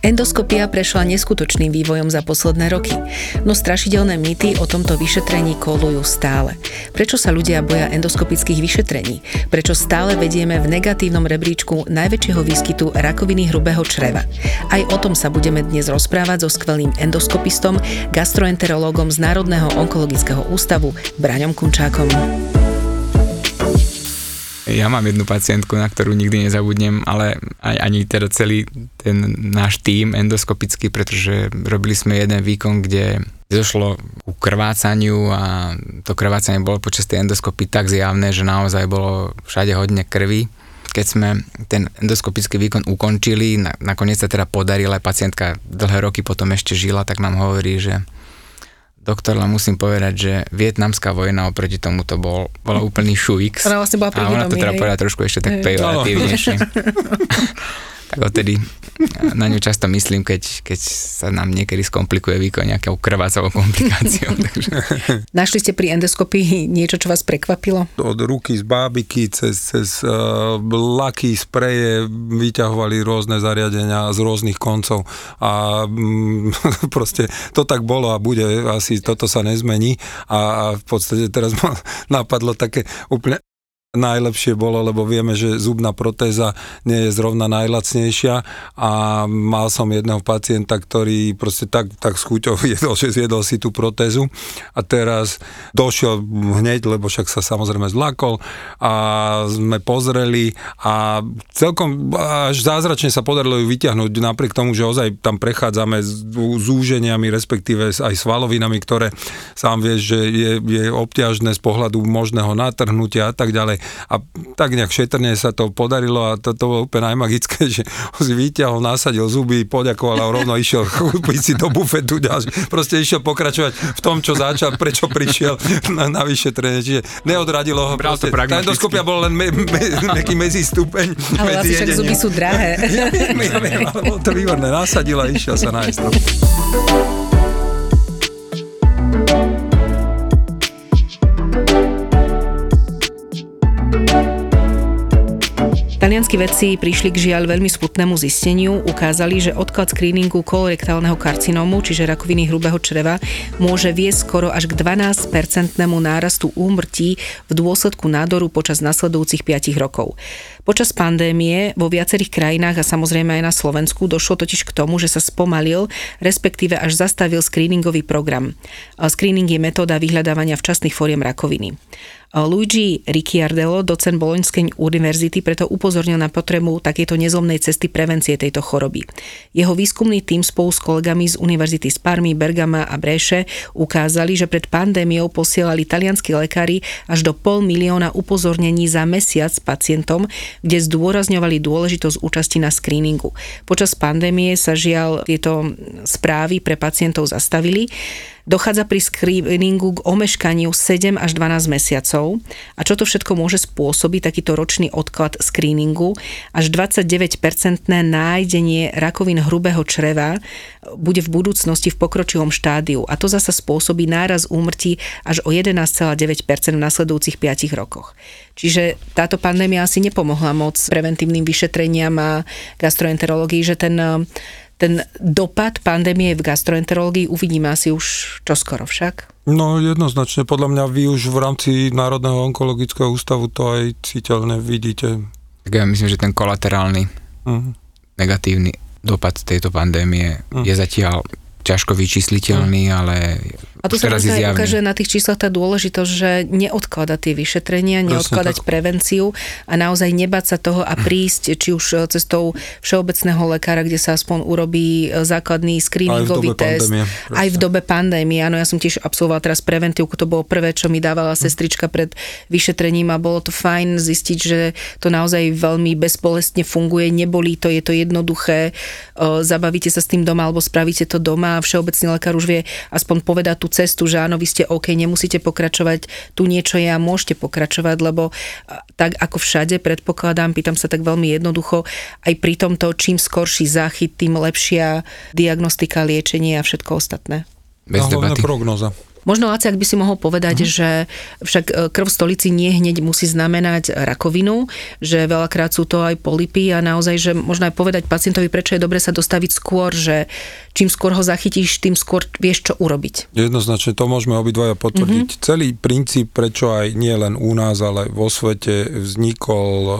Endoskopia prešla neskutočným vývojom za posledné roky, no strašidelné mýty o tomto vyšetrení kolujú stále. Prečo sa ľudia boja endoskopických vyšetrení? Prečo stále vedieme v negatívnom rebríčku najväčšieho výskytu rakoviny hrubého čreva? Aj o tom sa budeme dnes rozprávať so skvelým endoskopistom, gastroenterológom z Národného onkologického ústavu Braňom Kunčákom. Ja mám jednu pacientku, na ktorú nikdy nezabudnem, ale ani teda celý ten náš tím endoskopický, pretože robili sme jeden výkon, kde došlo ku krvácaniu a to krvácanie bolo počas tej endoskopy tak zjavné, že naozaj bolo všade hodne krvi. Keď sme ten endoskopický výkon ukončili, na, nakoniec sa teda podarilo, aj pacientka dlhé roky potom ešte žila, tak nám hovorí, že doktor, len musím povedať, že vietnamská vojna oproti tomu to bol, bola úplný šuix. Ona vlastne bola A ona to teda povedala trošku ešte tak pejoratívnejšie. tak odtedy na ňu často myslím, keď, keď sa nám niekedy skomplikuje výkon nejakou krvácovou komplikáciou. takže. Našli ste pri endoskopii niečo, čo vás prekvapilo? Od ruky z bábiky cez, cez uh, laky, spreje vyťahovali rôzne zariadenia z rôznych koncov a um, proste to tak bolo a bude, asi toto sa nezmení a, a v podstate teraz ma napadlo také úplne Najlepšie bolo, lebo vieme, že zubná protéza nie je zrovna najlacnejšia a mal som jedného pacienta, ktorý proste tak, tak s chuťou jedol, že zjedol si tú protézu a teraz došiel hneď, lebo však sa samozrejme zlakol a sme pozreli a celkom až zázračne sa podarilo ju vyťahnuť napriek tomu, že ozaj tam prechádzame s zúženiami, respektíve aj svalovinami, ktoré sám vieš, že je, je obťažné z pohľadu možného natrhnutia a tak ďalej a tak nejak šetrne sa to podarilo a to, to bolo úplne najmagické, že ho si vyťahol, nasadil zuby, poďakoval a rovno išiel kúpiť si do bufetu. Proste išiel pokračovať v tom, čo začal, prečo prišiel na, na vyšetrenie. Čiže neodradilo ho. Proste, tá endoskopia bol len me, me, nejaký medzi stupeň. Ale medzi vlastne zuby sú drahé. Ja ja bolo to výborné. Nasadil a išiel sa nájsť. Talianskí vedci prišli k žiaľ veľmi smutnému zisteniu, ukázali, že odklad screeningu kolorektálneho karcinómu, čiže rakoviny hrubého čreva, môže viesť skoro až k 12-percentnému nárastu úmrtí v dôsledku nádoru počas nasledujúcich 5 rokov. Počas pandémie vo viacerých krajinách a samozrejme aj na Slovensku došlo totiž k tomu, že sa spomalil, respektíve až zastavil screeningový program. Screening je metóda vyhľadávania včasných fóriem rakoviny. Luigi Ricciardello, docent Boloňskej univerzity, preto upozornil na potrebu takéto nezlomnej cesty prevencie tejto choroby. Jeho výskumný tým spolu s kolegami z univerzity z Parmy, Bergama a Breše ukázali, že pred pandémiou posielali talianskí lekári až do pol milióna upozornení za mesiac pacientom, kde zdôrazňovali dôležitosť účasti na screeningu. Počas pandémie sa žiaľ tieto správy pre pacientov zastavili dochádza pri screeningu k omeškaniu 7 až 12 mesiacov. A čo to všetko môže spôsobiť, takýto ročný odklad screeningu? Až 29-percentné nájdenie rakovín hrubého čreva bude v budúcnosti v pokročilom štádiu. A to zasa spôsobí náraz úmrtí až o 11,9% v nasledujúcich 5 rokoch. Čiže táto pandémia asi nepomohla moc preventívnym vyšetreniam a gastroenterológii, že ten ten dopad pandémie v gastroenterológii uvidíme asi už čoskoro však? No jednoznačne, podľa mňa vy už v rámci Národného onkologického ústavu to aj citeľne vidíte. Tak ja myslím, že ten kolaterálny uh-huh. negatívny dopad tejto pandémie uh-huh. je zatiaľ ťažko vyčísliteľný, uh-huh. ale a tu sa naozaj ukáže na tých číslach tá dôležitosť, že neodkladať tie vyšetrenia, neodkladať prevenciu a naozaj nebať sa toho a prísť či už e, cestou všeobecného lekára, kde sa aspoň urobí e, základný screeningový test. Pandémie, aj v dobe pandémie. Áno, ja som tiež absolvovala teraz preventívku, to bolo prvé, čo mi dávala hm. sestrička pred vyšetrením a bolo to fajn zistiť, že to naozaj veľmi bezbolestne funguje, nebolí to, je to jednoduché, e, zabavíte sa s tým doma alebo spravíte to doma a všeobecný lekár už vie aspoň povedať tú cestu, že áno, vy ste OK, nemusíte pokračovať, tu niečo je a môžete pokračovať, lebo tak ako všade predpokladám, pýtam sa tak veľmi jednoducho, aj pri tomto čím skorší záchyt, tým lepšia diagnostika, liečenie a všetko ostatné. Bez a hlavne debaty. prognoza. Možno, Laci, ak by si mohol povedať, uh-huh. že však e, krv v stolici nie hneď musí znamenať rakovinu, že veľakrát sú to aj polipy a naozaj, že možno aj povedať pacientovi, prečo je dobre sa dostaviť skôr, že čím skôr ho zachytíš, tým skôr vieš, čo urobiť. Jednoznačne to môžeme obidvaja potvrdiť. Uh-huh. Celý princíp, prečo aj nie len u nás, ale vo svete vznikol e,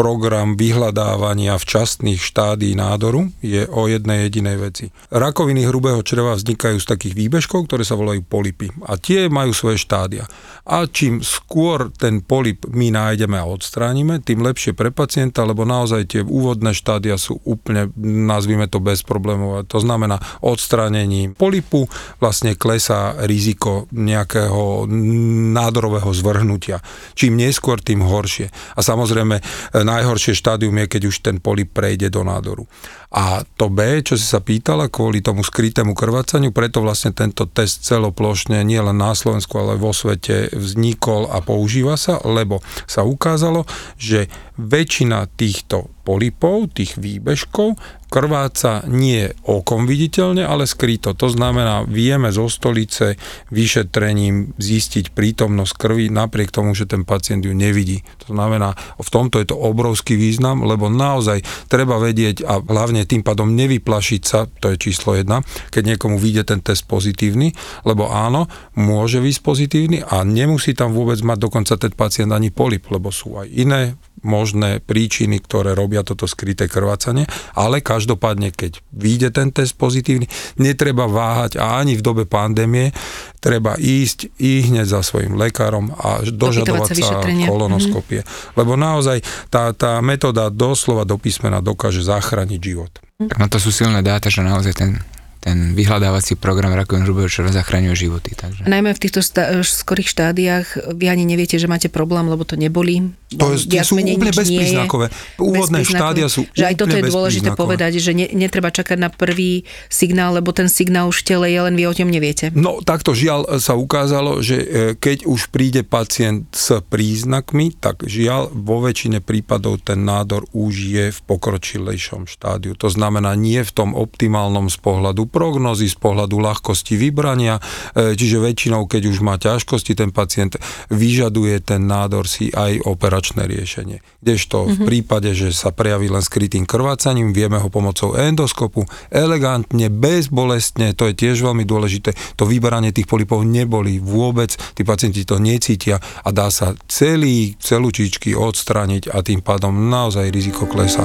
program vyhľadávania včasných štádí nádoru je o jednej jedinej veci. Rakoviny hrubého čreva vznikajú z takých výbežkov, ktoré sa volajú polipy a tie majú svoje štádia. A čím skôr ten polip my nájdeme a odstránime, tým lepšie pre pacienta, lebo naozaj tie úvodné štádia sú úplne, nazvime to bez problémov. To znamená odstránením polipu vlastne klesá riziko nejakého nádorového zvrhnutia. Čím neskôr, tým horšie. A samozrejme najhoršie štádium je, keď už ten polip prejde do nádoru. A to B, čo si sa pýtala, kvôli tomu skrytému krvácaniu, preto vlastne tento test celoplošne nie len na Slovensku, ale vo svete vznikol a používa sa, lebo sa ukázalo, že väčšina týchto polipov, tých výbežkov, krváca nie okom viditeľne, ale skryto. To znamená, vieme zo stolice vyšetrením zistiť prítomnosť krvi napriek tomu, že ten pacient ju nevidí. To znamená, v tomto je to obrovský význam, lebo naozaj treba vedieť a hlavne tým pádom nevyplašiť sa, to je číslo jedna, keď niekomu vyjde ten test pozitívny, lebo áno, môže byť pozitívny a nemusí tam vôbec mať dokonca ten pacient ani polip, lebo sú aj iné možné príčiny, ktoré robia toto skryté krvácanie, ale každopádne, keď vyjde ten test pozitívny, netreba váhať a ani v dobe pandémie treba ísť i hneď za svojim lekárom a dožadovať sa, sa kolonoskopie. Mm-hmm. Lebo naozaj tá, tá metóda doslova do písmena dokáže zachrániť život. Tak na to sú silné dáta, že naozaj ten ten vyhľadávací program rakoviny hrubého čreva zachraňuje životy. Takže. Najmä v týchto stá- skorých štádiách vy ani neviete, že máte problém, lebo to neboli. To je, tie sú úplne bezpríznakové. Úvodné štádia sú Že aj toto je dôležité povedať, že ne, netreba čakať na prvý signál, lebo ten signál už v tele je, len vy o ňom neviete. No takto žiaľ sa ukázalo, že e, keď už príde pacient s príznakmi, tak žiaľ vo väčšine prípadov ten nádor už je v pokročilejšom štádiu. To znamená nie v tom optimálnom z pohľadu prognozy, z pohľadu ľahkosti vybrania, e, čiže väčšinou, keď už má ťažkosti, ten pacient vyžaduje ten nádor si aj operačné riešenie. Kdežto mm-hmm. v mhm. prípade, že sa prejaví len skrytým krvácaním, vieme ho pomocou endoskopu elegantne, bezbolestne, to je tiež veľmi dôležité, to vyberanie tých polipov neboli vôbec, tí pacienti to necítia a dá sa celý, celúčičky odstrániť a tým pádom naozaj riziko klesá.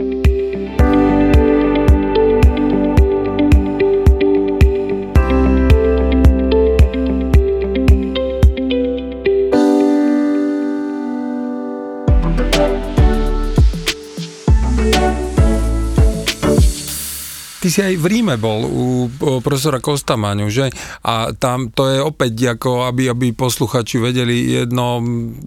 Ty si aj v Ríme bol u profesora Kostamaňu, že? A tam to je opäť ako, aby, aby posluchači vedeli jedno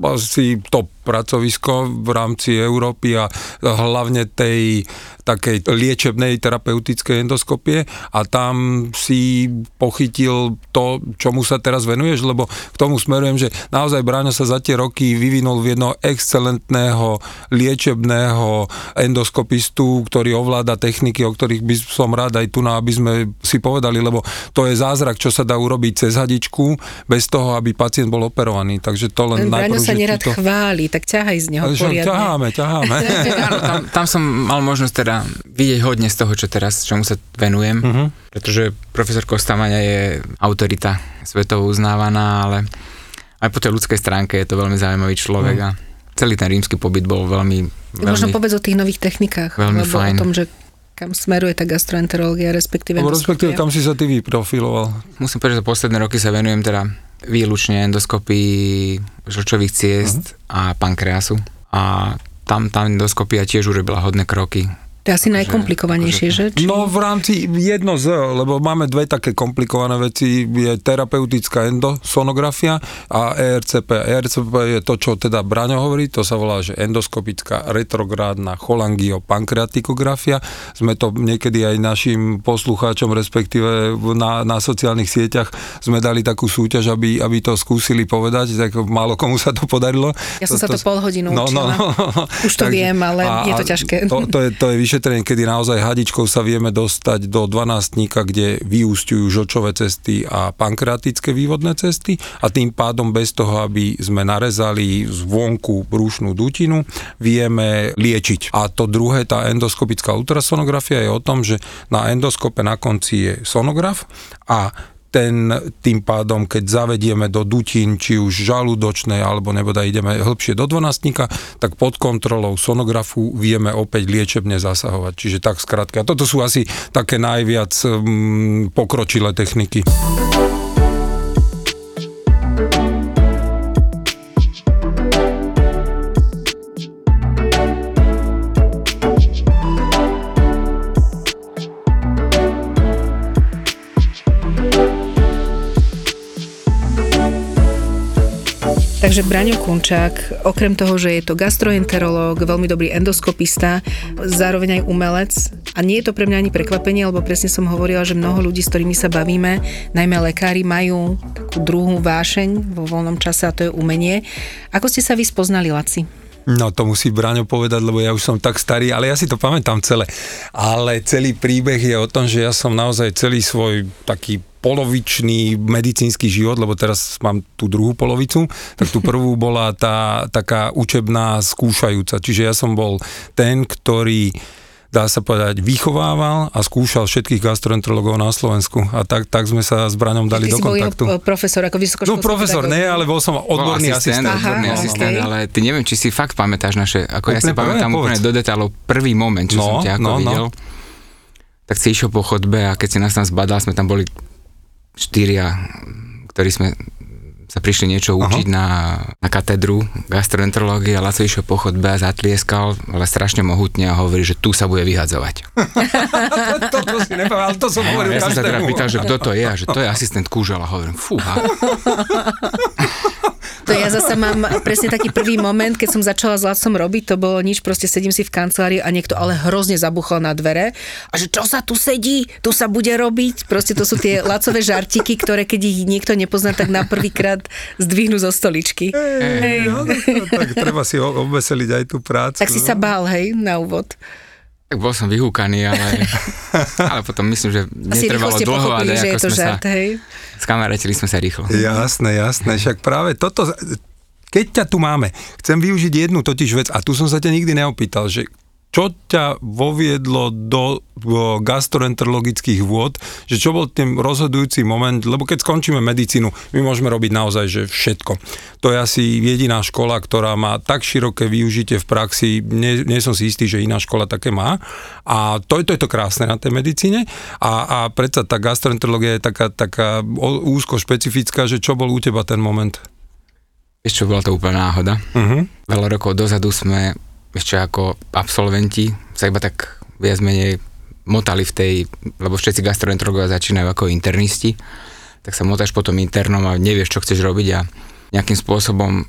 asi top pracovisko v rámci Európy a hlavne tej takej liečebnej terapeutickej endoskopie a tam si pochytil to, čomu sa teraz venuješ, lebo k tomu smerujem, že naozaj Bráňo sa za tie roky vyvinul v jedno excelentného liečebného endoskopistu, ktorý ovláda techniky, o ktorých by som rád aj tu na, aby sme si povedali, lebo to je zázrak, čo sa dá urobiť cez hadičku, bez toho, aby pacient bol operovaný. Takže to len Bráňo sa nerad to... chváli, tak ťahaj z neho poriadne. Ťaháme, ťaháme. tam, tam som mal možnosť teda vidieť hodne z toho, čo teraz, čomu sa venujem, uh-huh. pretože profesor Kostamaňa je autorita svetovo uznávaná, ale aj po tej ľudskej stránke je to veľmi zaujímavý človek Mm. a celý ten rímsky pobyt bol veľmi, Možno veľmi povedz o tých nových technikách, veľmi lebo fajn. o tom, že kam smeruje tá gastroenterológia, respektíve Lebo respektíve kam si sa ty vyprofiloval. Musím povedať, že za posledné roky sa venujem teda výlučne endoskopii žlčových ciest uh-huh. a pankreasu. A tam tá endoskopia tiež urobila hodné kroky. To je asi najkomplikovanejšie, že? Či... No v rámci jedno z, lebo máme dve také komplikované veci, je terapeutická endosonografia a ERCP. ERCP je to, čo teda Braňo hovorí, to sa volá, že endoskopická retrográdna cholangiopankreatikografia. Sme to niekedy aj našim poslucháčom, respektíve na, na sociálnych sieťach sme dali takú súťaž, aby, aby to skúsili povedať, tak málo komu sa to podarilo. Ja som sa to pol hodinu no, no, učila. no. Už to viem, ale je to ťažké. To, to, je, to je vyšetrenie, kedy naozaj hadičkou sa vieme dostať do 12 kde vyústiujú žlčové cesty a pankreatické vývodné cesty a tým pádom bez toho, aby sme narezali zvonku brúšnú dutinu, vieme liečiť. A to druhé, tá endoskopická ultrasonografia je o tom, že na endoskope na konci je sonograf a ten tým pádom, keď zavedieme do dutín, či už žalúdočnej, alebo nebodaj ideme hĺbšie do dvanastníka, tak pod kontrolou sonografu vieme opäť liečebne zasahovať. Čiže tak skrátka. Toto sú asi také najviac um, pokročilé techniky. Takže Braňo Kunčák, okrem toho, že je to gastroenterológ, veľmi dobrý endoskopista, zároveň aj umelec. A nie je to pre mňa ani prekvapenie, lebo presne som hovorila, že mnoho ľudí, s ktorými sa bavíme, najmä lekári, majú takú druhú vášeň vo voľnom čase a to je umenie. Ako ste sa vy spoznali, Laci? No to musí Braňo povedať, lebo ja už som tak starý, ale ja si to pamätám celé. Ale celý príbeh je o tom, že ja som naozaj celý svoj taký polovičný medicínsky život, lebo teraz mám tú druhú polovicu, tak tú prvú bola tá taká učebná skúšajúca. Čiže ja som bol ten, ktorý dá sa povedať, vychovával a skúšal všetkých gastroenterologov na Slovensku. A tak, tak sme sa s Braňom dali Ty do bol kontaktu. eh, profesor, ako vysokoškolský No profesor, pedagóg. nie, ale bol som odborný Bol asistent. asistent, odborný Aha, asistent, ale ty neviem, či si fakt pamätáš naše, ako ja si Úplne pamätám povedz. úplne do detailov prvý moment, čo No, som ťa ako no, no. videl. Tak si išiel po chodbe a keď si nás tam zbadal, sme tam boli štyria, ktorí sme sa prišli niečo učiť na, na katedru gastroenterológie a Laco išiel po chodbe a zatlieskal, ale strašne mohutne a hovorí, že tu sa bude vyhadzovať. Toto si nepamätal, to som hovoril Ja som sa teda pýtal, že kto to je a že to je asistent Kúžala. Hovorím, fúha. To ja zase mám presne taký prvý moment, keď som začala s Lacom robiť, to bolo nič, proste sedím si v kancelárii a niekto ale hrozne zabuchol na dvere a že čo sa tu sedí, tu sa bude robiť. Proste to sú tie Lacové žartiky, ktoré keď ich niekto nepozná, tak na prvýkrát zdvihnú zo stoličky. Hej. No, tak, tak treba si obveseliť aj tú prácu. Tak si sa bál, hej, na úvod. Tak bol som vyhúkaný, ale, ale potom myslím, že ste dlho a pochopili, že je ako to sme žart, sa, hej. sme sa rýchlo. Jasné, jasné, však práve toto, keď ťa tu máme, chcem využiť jednu totiž vec a tu som sa ťa nikdy neopýtal, že čo ťa voviedlo do do gastroenterologických vôd, že čo bol ten rozhodujúci moment, lebo keď skončíme medicínu, my môžeme robiť naozaj že všetko. To je asi jediná škola, ktorá má tak široké využitie v praxi, nie, nie som si istý, že iná škola také má. A to, to je to krásne na tej medicíne. A, a predsa tá gastroenterológia je taká, taká úzko špecifická, že čo bol u teba ten moment? Čo, bola to úplná náhoda. Uh-huh. Veľa rokov dozadu sme ešte ako absolventi sa iba tak viac menej motali v tej, lebo všetci gastroenterológovia začínajú ako internisti, tak sa motáš po tom internom a nevieš, čo chceš robiť a nejakým spôsobom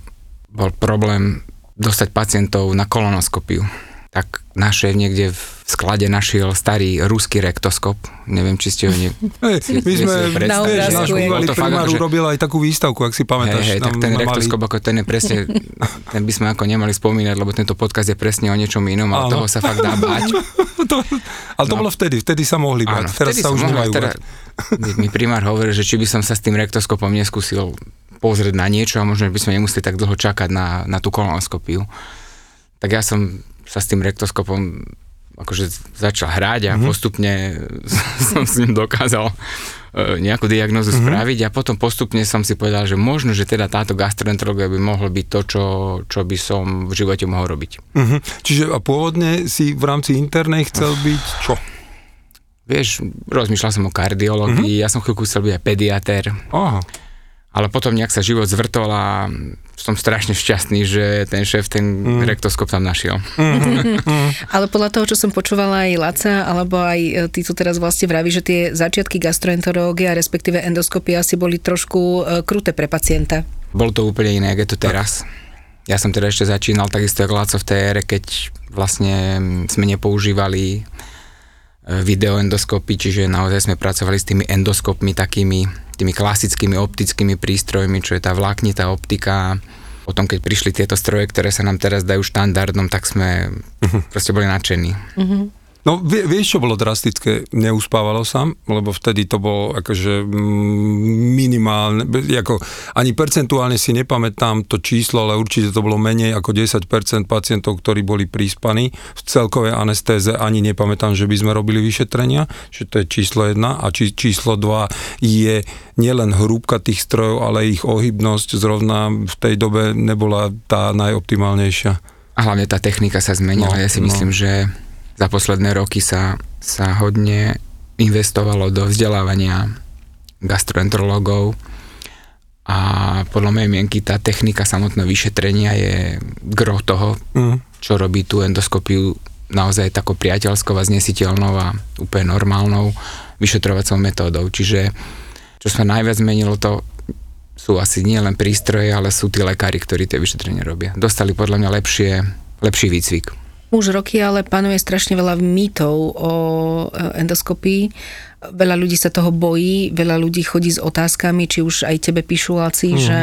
bol problém dostať pacientov na kolonoskopiu. Tak náš šéf niekde v sklade našiel starý ruský rektoskop. Neviem, či ste ho si- my sme, Na náš bývalý primár urobil aj takú výstavku, ak si pamätáš. Hej, hej, tak ten mali- rektoskop, ako ten je presne, ten by sme ako nemali spomínať, lebo tento podcast je presne o niečom inom, ale Áno. toho sa fakt dá bať. to, ale to No. bolo vtedy, vtedy sa mohli bať, teraz sa už mohol, nemajú teda, mi, primár hovorí, že či by som sa s tým rektoskopom neskúsil pozrieť na niečo a možno by sme nemuseli tak dlho čakať na, na tú kolonoskopiu. Tak ja som sa s tým rektoskopom akože začal hrať a mm-hmm. postupne som s ním dokázal e, nejakú diagnozu mm-hmm. spraviť a potom postupne som si povedal, že možno, že teda táto gastroenterológia by mohlo byť to, čo, čo by som v živote mohol robiť. Mm-hmm. Čiže a pôvodne si v rámci internej chcel byť čo? Vieš, rozmýšľal som o kardiológii, mm-hmm. ja som chvíľku chcel byť aj pediatér. Aha ale potom nejak sa život zvrtol a som strašne šťastný, že ten šéf ten mm. rektoskop tam našiel. Mm-hmm. ale podľa toho, čo som počúvala aj Laca, alebo aj e, ty tu teraz vlastne vraví, že tie začiatky gastroenterológie a respektíve endoskopy asi boli trošku uh, kruté pre pacienta. Bolo to úplne iné, ako je to teraz. Ja som teda ešte začínal takisto ako Laco v tej ére, keď vlastne sme nepoužívali e, videoendoskopy, čiže naozaj sme pracovali s tými endoskopmi takými tými klasickými optickými prístrojmi, čo je tá vláknitá optika. Potom, keď prišli tieto stroje, ktoré sa nám teraz dajú štandardom, tak sme uh-huh. proste boli nadšení. Uh-huh. No vie, vieš, čo bolo drastické? Neuspávalo sa, lebo vtedy to bolo akože mm, minimálne, ako ani percentuálne si nepamätám to číslo, ale určite to bolo menej ako 10% pacientov, ktorí boli príspaní v celkovej anestéze, ani nepamätám, že by sme robili vyšetrenia, že to je číslo 1 a či, číslo 2 je nielen hrúbka tých strojov, ale ich ohybnosť zrovna v tej dobe nebola tá najoptimálnejšia. A hlavne tá technika sa zmenila, no, ja si no. myslím, že za posledné roky sa, sa hodne investovalo do vzdelávania gastroenterológov a podľa mojej mienky tá technika samotného vyšetrenia je gro toho, mm. čo robí tú endoskopiu naozaj takou priateľskou a znesiteľnou a úplne normálnou vyšetrovacou metódou. Čiže čo sa najviac zmenilo to sú asi nie len prístroje, ale sú tí lekári, ktorí tie vyšetrenie robia. Dostali podľa mňa lepšie, lepší výcvik. Už roky ale panuje strašne veľa mýtov o e, endoskopii veľa ľudí sa toho bojí, veľa ľudí chodí s otázkami, či už aj tebe píšu Laci, mm. že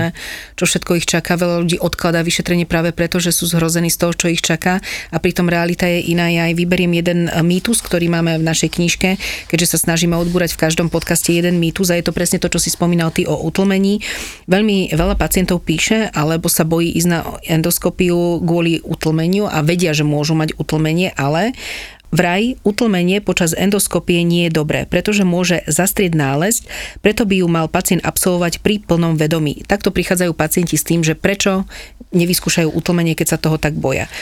čo všetko ich čaká, veľa ľudí odkladá vyšetrenie práve preto, že sú zhrození z toho, čo ich čaká a pritom realita je iná. Ja aj vyberiem jeden mýtus, ktorý máme v našej knižke, keďže sa snažíme odbúrať v každom podcaste jeden mýtus a je to presne to, čo si spomínal ty o utlmení. Veľmi veľa pacientov píše, alebo sa bojí ísť na endoskopiu kvôli utlmeniu a vedia, že môžu mať utlmenie, ale Vraj utlmenie počas endoskopie nie je dobré, pretože môže zastrieť nálezť, preto by ju mal pacient absolvovať pri plnom vedomí. Takto prichádzajú pacienti s tým, že prečo nevyskúšajú utlmenie, keď sa toho tak boja.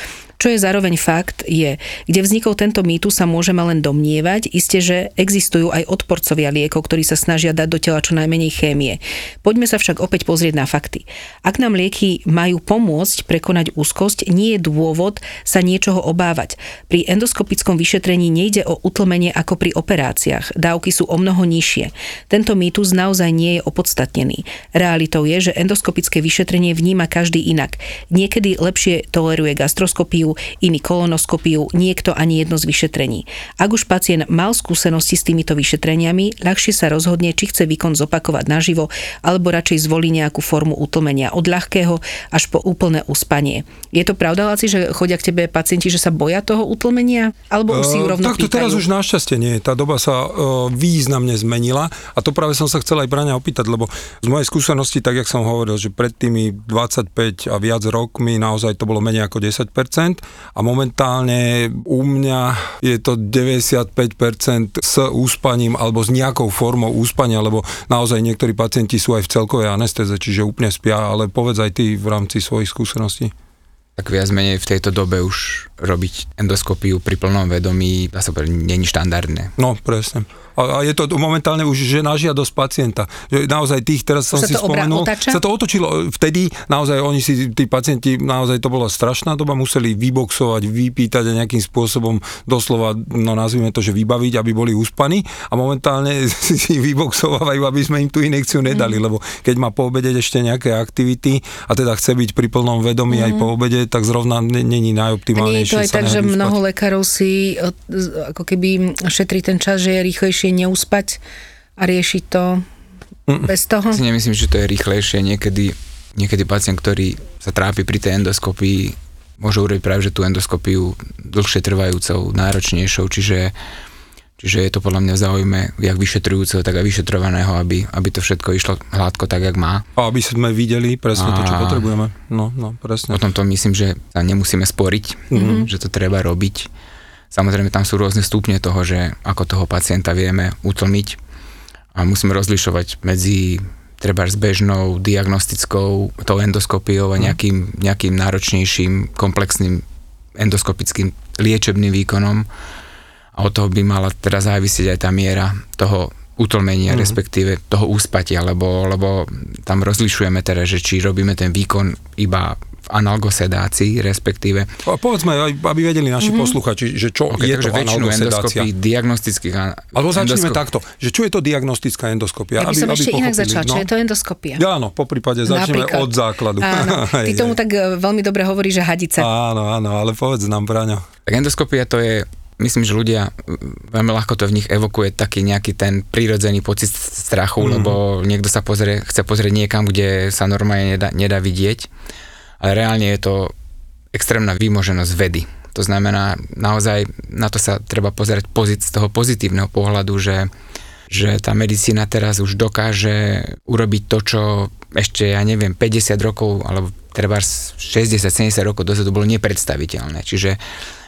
Čo je zároveň fakt, je, kde vznikol tento mýtus sa môžeme len domnievať, isté, že existujú aj odporcovia liekov, ktorí sa snažia dať do tela čo najmenej chémie. Poďme sa však opäť pozrieť na fakty. Ak nám lieky majú pomôcť prekonať úzkosť, nie je dôvod sa niečoho obávať. Pri endoskopickom vyšetrení nejde o utlmenie ako pri operáciách. Dávky sú o mnoho nižšie. Tento mýtus naozaj nie je opodstatnený. Realitou je, že endoskopické vyšetrenie vníma každý inak. Niekedy lepšie toleruje gastroskopiu, iný kolonoskopiu, niekto ani jedno z vyšetrení. Ak už pacient mal skúsenosti s týmito vyšetreniami, ľahšie sa rozhodne, či chce výkon zopakovať naživo, alebo radšej zvolí nejakú formu utlmenia od ľahkého až po úplné uspanie. Je to pravda, Laci, že chodia k tebe pacienti, že sa boja toho utlmenia? Alebo už si ju rovno uh, Takto teraz už našťastie nie. Tá doba sa uh, významne zmenila a to práve som sa chcel aj Braňa opýtať, lebo z mojej skúsenosti, tak jak som hovoril, že pred tými 25 a viac rokmi naozaj to bolo menej ako 10% a momentálne u mňa je to 95% s úspaním alebo s nejakou formou úspania, lebo naozaj niektorí pacienti sú aj v celkovej anestéze, čiže úplne spia, ale povedz aj ty v rámci svojich skúseností tak viac menej v tejto dobe už robiť endoskopiu pri plnom vedomí, povedať, není štandardné. No, presne. A, a je to momentálne už že na žiadosť pacienta. Že naozaj tých, teraz som si spomenul, otáča? sa to otočilo. Vtedy naozaj oni si, tí pacienti, naozaj to bola strašná doba, museli vyboxovať, vypýtať a nejakým spôsobom doslova, no nazvime to, že vybaviť, aby boli uspaní a momentálne si vyboxovávajú, aby sme im tú inekciu nedali, mm. lebo keď má po obede ešte nejaké aktivity a teda chce byť pri plnom vedomí mm. aj po mhm. obede, tak zrovna není najoptimálnejšie. Nie je to aj tak, že mnoho lekárov si ako keby šetrí ten čas, že je rýchlejšie lepšie neuspať a riešiť to bez toho? Si nemyslím, že to je rýchlejšie. Niekedy, niekedy pacient, ktorý sa trápi pri tej endoskopii, môže urobiť práve že tú endoskopiu dlhšie trvajúcou, náročnejšou, čiže Čiže je to podľa mňa zaujímavé, jak vyšetrujúceho, tak aj vyšetrovaného, aby, aby to všetko išlo hladko tak, jak má. A aby sme videli presne a... to, čo potrebujeme. No, no, presne. Potom to myslím, že sa nemusíme sporiť, mm-hmm. že to treba robiť Samozrejme, tam sú rôzne stupne toho, že ako toho pacienta vieme utlmiť a musíme rozlišovať medzi treba s bežnou diagnostickou tou endoskopiou a mhm. nejakým, nejakým náročnejším, komplexným endoskopickým liečebným výkonom a od toho by mala teda závisieť aj tá miera toho utlmenia, mm. respektíve toho úspatia, lebo, lebo tam rozlišujeme teda, že či robíme ten výkon iba analgosedácii, respektíve... A povedzme, aby vedeli naši mm-hmm. posluchači, že čo okay, je to analgosedácia. diagnostických... Alebo začneme endoskop... takto, že čo je to diagnostická endoskopia? Ja by som aby, ešte aby inak začala, no? čo je to endoskopia? Ja, áno, po prípade začneme Napríklad. od základu. Áno, ty tomu tak e, veľmi dobre hovorí, že hadica. Áno, áno, ale povedz nám, Braňo. Tak endoskopia to je myslím, že ľudia veľmi ľahko to v nich evokuje taký nejaký ten prírodzený pocit strachu, mm. lebo niekto sa pozrie, chce pozrieť niekam, kde sa normálne nedá, nedá vidieť, ale reálne je to extrémna výmoženosť vedy. To znamená, naozaj na to sa treba pozerať pozit, z toho pozitívneho pohľadu, že, že tá medicína teraz už dokáže urobiť to, čo ešte, ja neviem, 50 rokov, alebo treba 60-70 rokov dozadu bolo nepredstaviteľné. Čiže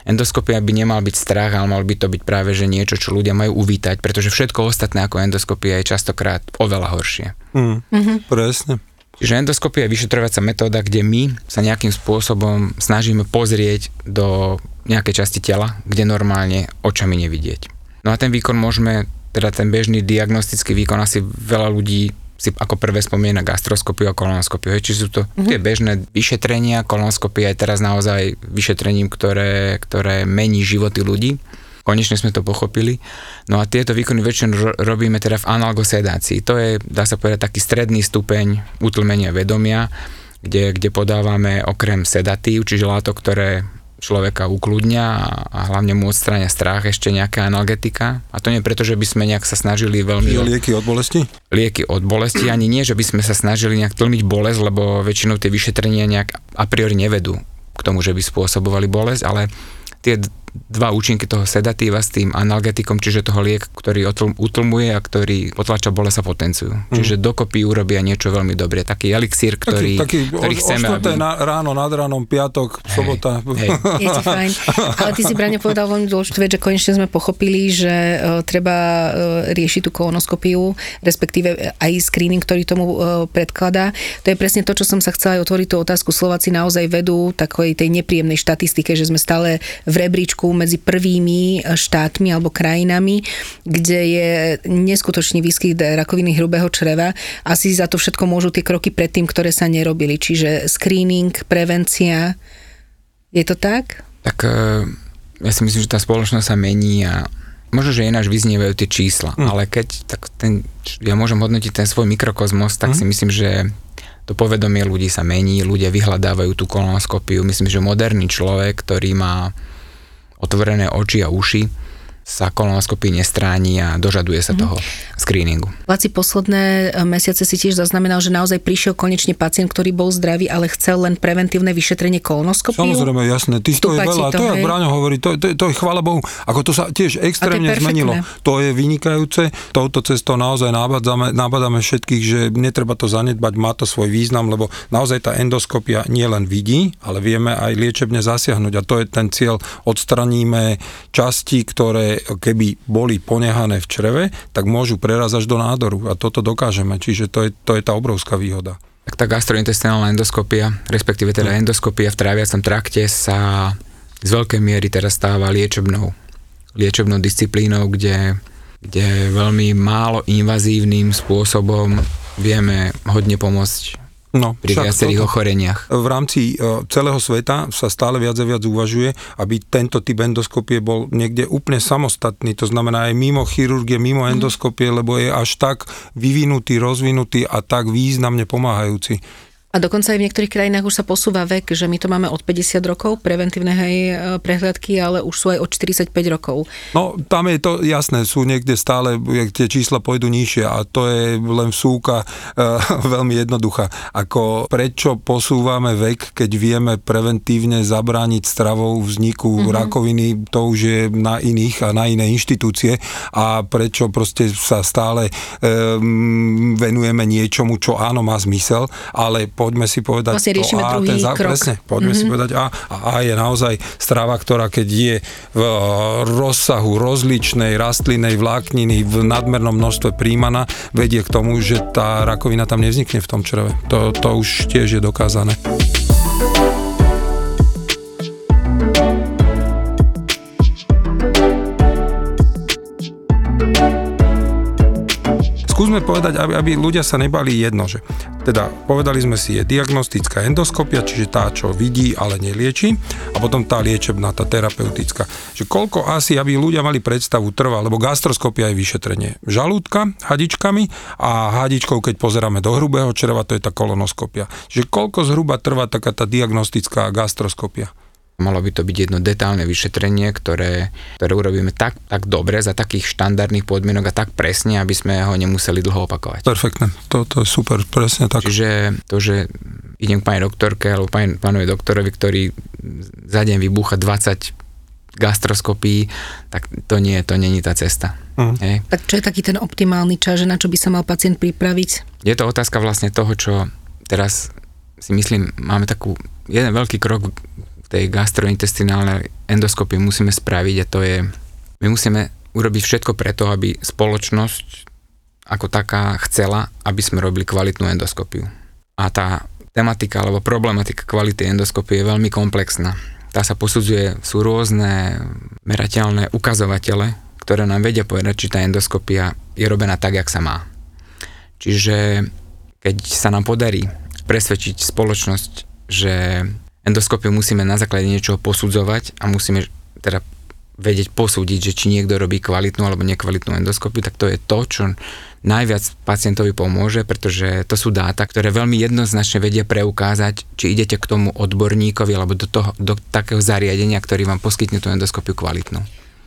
endoskopia by nemal byť strach, ale mal by to byť práve že niečo, čo ľudia majú uvítať, pretože všetko ostatné ako endoskopia je častokrát oveľa horšie. Mm, mm-hmm. Presne. Čiže endoskopia je vyšetrovacia metóda, kde my sa nejakým spôsobom snažíme pozrieť do nejakej časti tela, kde normálne očami nevidieť. No a ten výkon môžeme, teda ten bežný diagnostický výkon asi veľa ľudí si ako prvé spomína gastroskopiu a kolonoskopiu. Čiže sú to mm-hmm. tie bežné vyšetrenia, kolonoskopia je teraz naozaj vyšetrením, ktoré, ktoré mení životy ľudí. Konečne sme to pochopili. No a tieto výkony väčšinou robíme teda v analgosedácii. To je, dá sa povedať, taký stredný stupeň utlmenia vedomia, kde, kde podávame okrem sedatív, čiže látok, ktoré človeka ukludňa a hlavne mu odstráňa strach ešte nejaká analgetika. A to nie preto, že by sme nejak sa snažili veľmi... Lieky od bolesti? Lieky od bolesti, ani nie, že by sme sa snažili nejak tlmiť bolesť, lebo väčšinou tie vyšetrenia nejak a priori nevedú k tomu, že by spôsobovali bolesť, ale tie dva účinky toho sedatíva s tým analgetikom, čiže toho liek, ktorý utlmuje a ktorý potlača bolesť sa potenciujú. Mm. Čiže dokopy urobia niečo veľmi dobré. Taký elixír, ktorý, taký, taký ktorý o, chceme, o aby... na, ráno, nad ránom, piatok, hej, sobota. Hej. Je to fajn. Ale ty si, Brane, povedal veľmi dôležitú vec, že konečne sme pochopili, že uh, treba uh, riešiť tú kolonoskopiu, respektíve aj screening, ktorý tomu uh, predkladá. To je presne to, čo som sa chcela aj otvoriť tú otázku. Slováci naozaj vedú takovej tej nepríjemnej štatistike, že sme stále v rebríčku medzi prvými štátmi alebo krajinami, kde je neskutočný výskyt rakoviny hrubého čreva. Asi za to všetko môžu tie kroky predtým, ktoré sa nerobili. Čiže screening, prevencia. Je to tak? Tak e, ja si myslím, že tá spoločnosť sa mení a možno, že ináč vyznievajú tie čísla, mm. ale keď tak ten, ja môžem hodnotiť ten svoj mikrokozmos, tak mm. si myslím, že to povedomie ľudí sa mení, ľudia vyhľadávajú tú kolonoskopiu. Myslím, že moderný človek, ktorý má otvorené oči a uši, sa kolonoskopii nestráni a dožaduje sa mm-hmm. toho screeningu. Laci, posledné e, mesiace si tiež zaznamenal, že naozaj prišiel konečne pacient, ktorý bol zdravý, ale chcel len preventívne vyšetrenie kolonoskopiu. Samozrejme, jasné. Ty to je veľa. To, to je, Braňo hovorí, to, to, to je chvála Bohu. Ako to sa tiež extrémne to zmenilo. To je vynikajúce. Touto cestou naozaj nabádzame, nabádzame všetkých, že netreba to zanedbať, má to svoj význam, lebo naozaj tá endoskopia nielen vidí, ale vieme aj liečebne zasiahnuť. A to je ten cieľ. Odstraníme časti, ktoré keby boli ponehané v čreve, tak môžu prerazať do nádoru a toto dokážeme, čiže to je, to je tá obrovská výhoda. Tak tá gastrointestinálna endoskopia, respektíve teda hm. endoskopia v tráviacom trakte sa z veľkej miery teraz stáva liečebnou, liečebnou disciplínou, kde, kde veľmi málo invazívnym spôsobom vieme hodne pomôcť No, pri viacerých toto, ochoreniach. V rámci uh, celého sveta sa stále viac a viac uvažuje, aby tento typ endoskopie bol niekde úplne samostatný, to znamená aj mimo chirurgie, mimo mm. endoskopie, lebo je až tak vyvinutý, rozvinutý a tak významne pomáhajúci. A dokonca aj v niektorých krajinách už sa posúva vek, že my to máme od 50 rokov, preventívne hej, prehliadky, ale už sú aj od 45 rokov. No, tam je to jasné, sú niekde stále, tie čísla pôjdu nižšie a to je len súka e, veľmi jednoduchá. Ako prečo posúvame vek, keď vieme preventívne zabrániť stravou vzniku mm-hmm. rakoviny, to už je na iných a na iné inštitúcie a prečo proste sa stále e, venujeme niečomu, čo áno má zmysel, ale poďme si povedať Vlastne riešime to A, druhý ten zá... krok. presne, poďme mm-hmm. si povedať A. A A je naozaj strava, ktorá keď je v eh, rozsahu rozličnej rastlinnej vlákniny v nadmernom množstve príjmaná, vedie k tomu, že tá rakovina tam nevznikne v tom čreve. To, to už tiež je dokázané. Skúsme povedať, aby, aby ľudia sa nebali jedno, že teda povedali sme si, je diagnostická endoskopia, čiže tá, čo vidí, ale nelieči, a potom tá liečebná, tá terapeutická. Že koľko asi, aby ľudia mali predstavu, trvá, lebo gastroskopia je vyšetrenie žalúdka hadičkami a hadičkou, keď pozeráme do hrubého čreva, to je tá kolonoskopia. Že koľko zhruba trvá taká tá diagnostická gastroskopia? Malo by to byť jedno detálne vyšetrenie, ktoré, ktoré urobíme tak, tak dobre, za takých štandardných podmienok a tak presne, aby sme ho nemuseli dlho opakovať. Perfektne, to, to je super, presne tak. Čiže to, že idem k pani doktorke alebo pani, pánovi doktorovi, ktorý za deň vybúcha 20 gastroskopí, tak to nie, to není tá cesta. Mhm. Hej. Tak čo je taký ten optimálny čas, že na čo by sa mal pacient pripraviť? Je to otázka vlastne toho, čo teraz si myslím, máme takú, jeden veľký krok tej gastrointestinálnej endoskopii musíme spraviť a to je, my musíme urobiť všetko preto, aby spoločnosť ako taká chcela, aby sme robili kvalitnú endoskopiu. A tá tematika alebo problematika kvality endoskopie je veľmi komplexná. Tá sa posudzuje, sú rôzne merateľné ukazovatele, ktoré nám vedia povedať, či tá endoskopia je robená tak, jak sa má. Čiže keď sa nám podarí presvedčiť spoločnosť, že endoskopiu musíme na základe niečoho posudzovať a musíme teda vedieť posúdiť, že či niekto robí kvalitnú alebo nekvalitnú endoskopiu, tak to je to, čo najviac pacientovi pomôže, pretože to sú dáta, ktoré veľmi jednoznačne vedia preukázať, či idete k tomu odborníkovi alebo do, toho, do takého zariadenia, ktorý vám poskytne tú endoskopiu kvalitnú.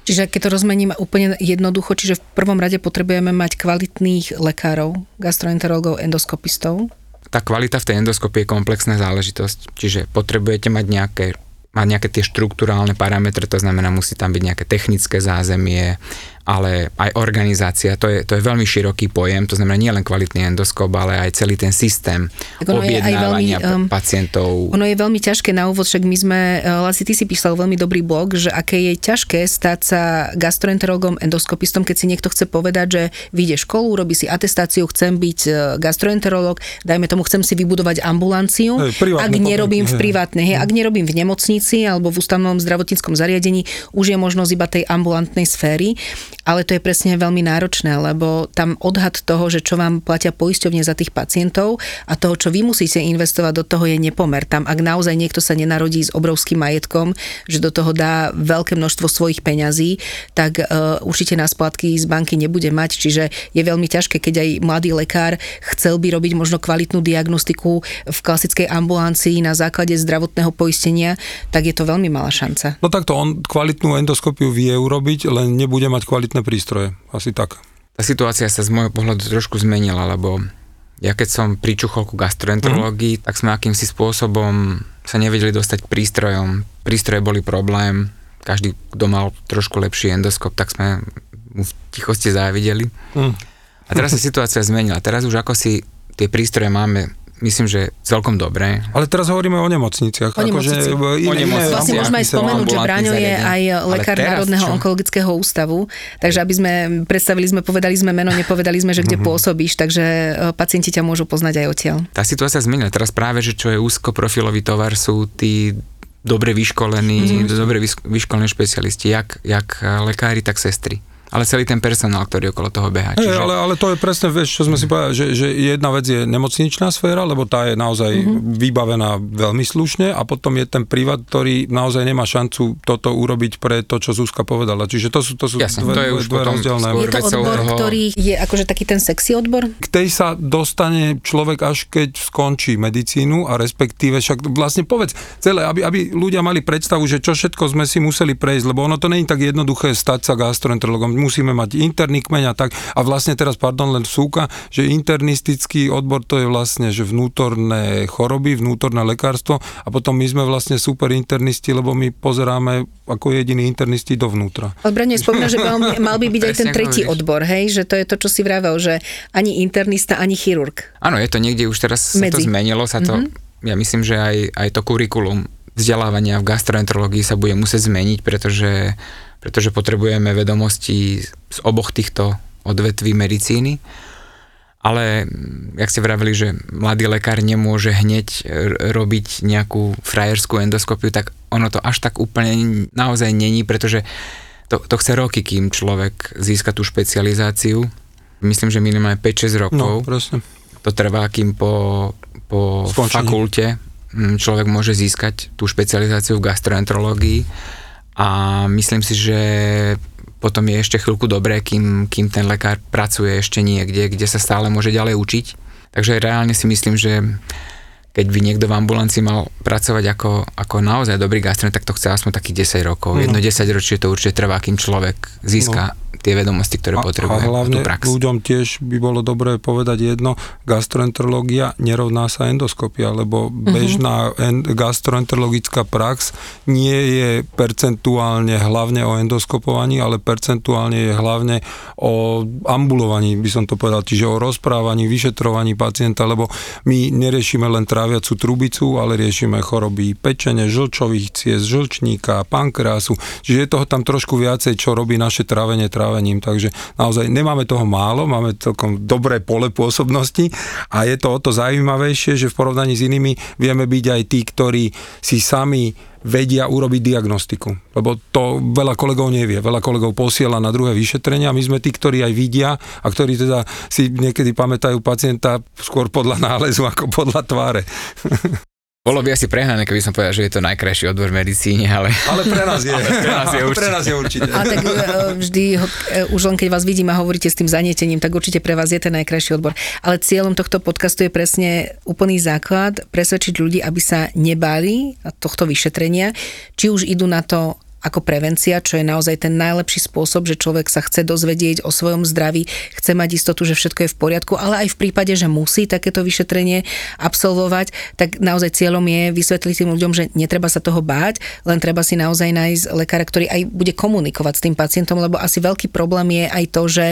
Čiže keď to rozmeníme úplne jednoducho, čiže v prvom rade potrebujeme mať kvalitných lekárov, gastroenterologov, endoskopistov, tá kvalita v tej endoskopii je komplexná záležitosť, čiže potrebujete mať nejaké mať nejaké tie štruktúrálne parametre, to znamená, musí tam byť nejaké technické zázemie, ale aj organizácia, to je, to je veľmi široký pojem, to znamená nie len kvalitný endoskop, ale aj celý ten systém Tak ono je aj objednávania veľmi, um, pacientov. Ono je veľmi ťažké na úvod, však my sme, uh, Lasi, ty si písal veľmi dobrý blog, že aké je ťažké stať sa gastroenterologom, endoskopistom, keď si niekto chce povedať, že vyjde školu, robí si atestáciu, chcem byť uh, gastroenterolog, dajme tomu, chcem si vybudovať ambulanciu, Hej, ak nerobím v privátnej, hej, ak nerobím v nemocnici alebo v ústavnom zdravotníckom zariadení, už je možnosť iba tej ambulantnej sféry, ale to je presne veľmi náročné, lebo tam odhad toho, že čo vám platia poisťovne za tých pacientov a toho, čo vy musíte investovať do toho je nepomer. Tam, ak naozaj niekto sa nenarodí s obrovským majetkom, že do toho dá veľké množstvo svojich peňazí, tak uh, určite nás platky z banky nebude mať, čiže je veľmi ťažké, keď aj mladý lekár chcel by robiť možno kvalitnú diagnostiku v klasickej ambulancii na základe zdravotného poistenia, tak je to veľmi malá šanca. No takto, on kvalitnú endoskopiu vie urobiť, len nebude mať kvalitné prístroje. Asi tak. Tá situácia sa z môjho pohľadu trošku zmenila, lebo ja keď som pričuchol ku gastroenterológii, mm. tak sme akýmsi spôsobom sa nevedeli dostať k prístrojom. Prístroje boli problém, každý, kto mal trošku lepší endoskop, tak sme mu v tichosti závideli. Mm. A teraz sa situácia zmenila. Teraz už ako si tie prístroje máme myslím, že celkom dobré. Ale teraz hovoríme o nemocniciach. O nemocnici. O iné, nemocnici. Vlastne môžeme aj spomenúť, že Braňo je aj lekár Národného čo? onkologického ústavu, takže aby sme predstavili sme, povedali sme meno, nepovedali sme, že kde pôsobíš, takže e, pacienti ťa môžu poznať aj odtiaľ. Tá situácia zmenila. Teraz práve, že čo je úzkoprofilový tovar, sú tí dobre vyškolení, mm-hmm. dobre vyškolení špecialisti, jak, jak lekári, tak sestry. Ale celý ten personál, ktorý okolo toho beha. Hej, ale, ale to je presne, vieš, čo sme si povedali, že, že jedna vec je nemocničná sféra, lebo tá je naozaj mm-hmm. vybavená veľmi slušne a potom je ten privát, ktorý naozaj nemá šancu toto urobiť pre to, čo Zuzka povedala. Čiže to sú, to sú Jasne, dve, to je už dve rozdielne Je to odbor, toho- ktorý je akože taký ten sexy odbor? k tej sa dostane človek až keď skončí medicínu a respektíve však vlastne povedz celé, aby, aby ľudia mali predstavu, že čo všetko sme si museli prejsť, lebo ono to je tak jednoduché stať sa gastroenterologom. Musíme mať interný kmeň a tak. A vlastne teraz, pardon, len súka, že internistický odbor to je vlastne, že vnútorné choroby, vnútorné lekárstvo a potom my sme vlastne super internisti, lebo my pozeráme ako jediní internisti dovnútra. Odbranie spomína, že mal, mal by byť aj ten tretí odbor, hej, že to je to, čo si vravel, že ani internista, ani chirurg. Áno, je to niekde už teraz Medzi. sa to zmenilo, sa to, mm-hmm. ja myslím, že aj, aj to kurikulum vzdelávania v gastroenterológii sa bude musieť zmeniť, pretože, pretože potrebujeme vedomosti z oboch týchto odvetví medicíny. Ale, jak ste vravili, že mladý lekár nemôže hneď robiť nejakú frajerskú endoskopiu, tak ono to až tak úplne naozaj není, pretože to, to chce roky, kým človek získa tú špecializáciu. Myslím, že minimálne 5-6 rokov. No, presne. To trvá, kým po, po fakulte Mm, človek môže získať tú špecializáciu v gastroenterológii a myslím si, že potom je ešte chvíľku dobré, kým, kým ten lekár pracuje ešte niekde, kde sa stále môže ďalej učiť. Takže reálne si myslím, že keď by niekto v ambulancii mal pracovať ako, ako naozaj dobrý gastroenterológ, tak to chce aspoň takých 10 rokov. No. Jedno 10 ročie to určite trvá, kým človek získa no tie vedomosti, ktoré potrebuje. A hlavne prax. ľuďom tiež by bolo dobré povedať jedno, gastroenterológia nerovná sa endoskopia, lebo uh-huh. bežná en- gastroenterologická prax nie je percentuálne hlavne o endoskopovaní, ale percentuálne je hlavne o ambulovaní, by som to povedal, čiže o rozprávaní, vyšetrovaní pacienta, lebo my neriešime len tráviacu trubicu, ale riešime choroby pečene, žlčových ciest, žlčníka, pankreasu, čiže je toho tam trošku viacej, čo robí naše trávenie, strávením, takže naozaj nemáme toho málo, máme celkom dobré pole pôsobnosti a je to o to zaujímavejšie, že v porovnaní s inými vieme byť aj tí, ktorí si sami vedia urobiť diagnostiku. Lebo to veľa kolegov nevie. Veľa kolegov posiela na druhé vyšetrenia a my sme tí, ktorí aj vidia a ktorí teda si niekedy pamätajú pacienta skôr podľa nálezu ako podľa tváre. Bolo by asi prehnané, keby som povedal, že je to najkrajší odbor v medicíne, ale... Ale pre nás je. pre nás je určite. pre nás je určite. A tak e, vždy, e, už len keď vás vidím a hovoríte s tým zanietením, tak určite pre vás je ten najkrajší odbor. Ale cieľom tohto podcastu je presne úplný základ, presvedčiť ľudí, aby sa nebáli tohto vyšetrenia, či už idú na to ako prevencia, čo je naozaj ten najlepší spôsob, že človek sa chce dozvedieť o svojom zdraví, chce mať istotu, že všetko je v poriadku, ale aj v prípade, že musí takéto vyšetrenie absolvovať, tak naozaj cieľom je vysvetliť tým ľuďom, že netreba sa toho báť, len treba si naozaj nájsť lekára, ktorý aj bude komunikovať s tým pacientom, lebo asi veľký problém je aj to, že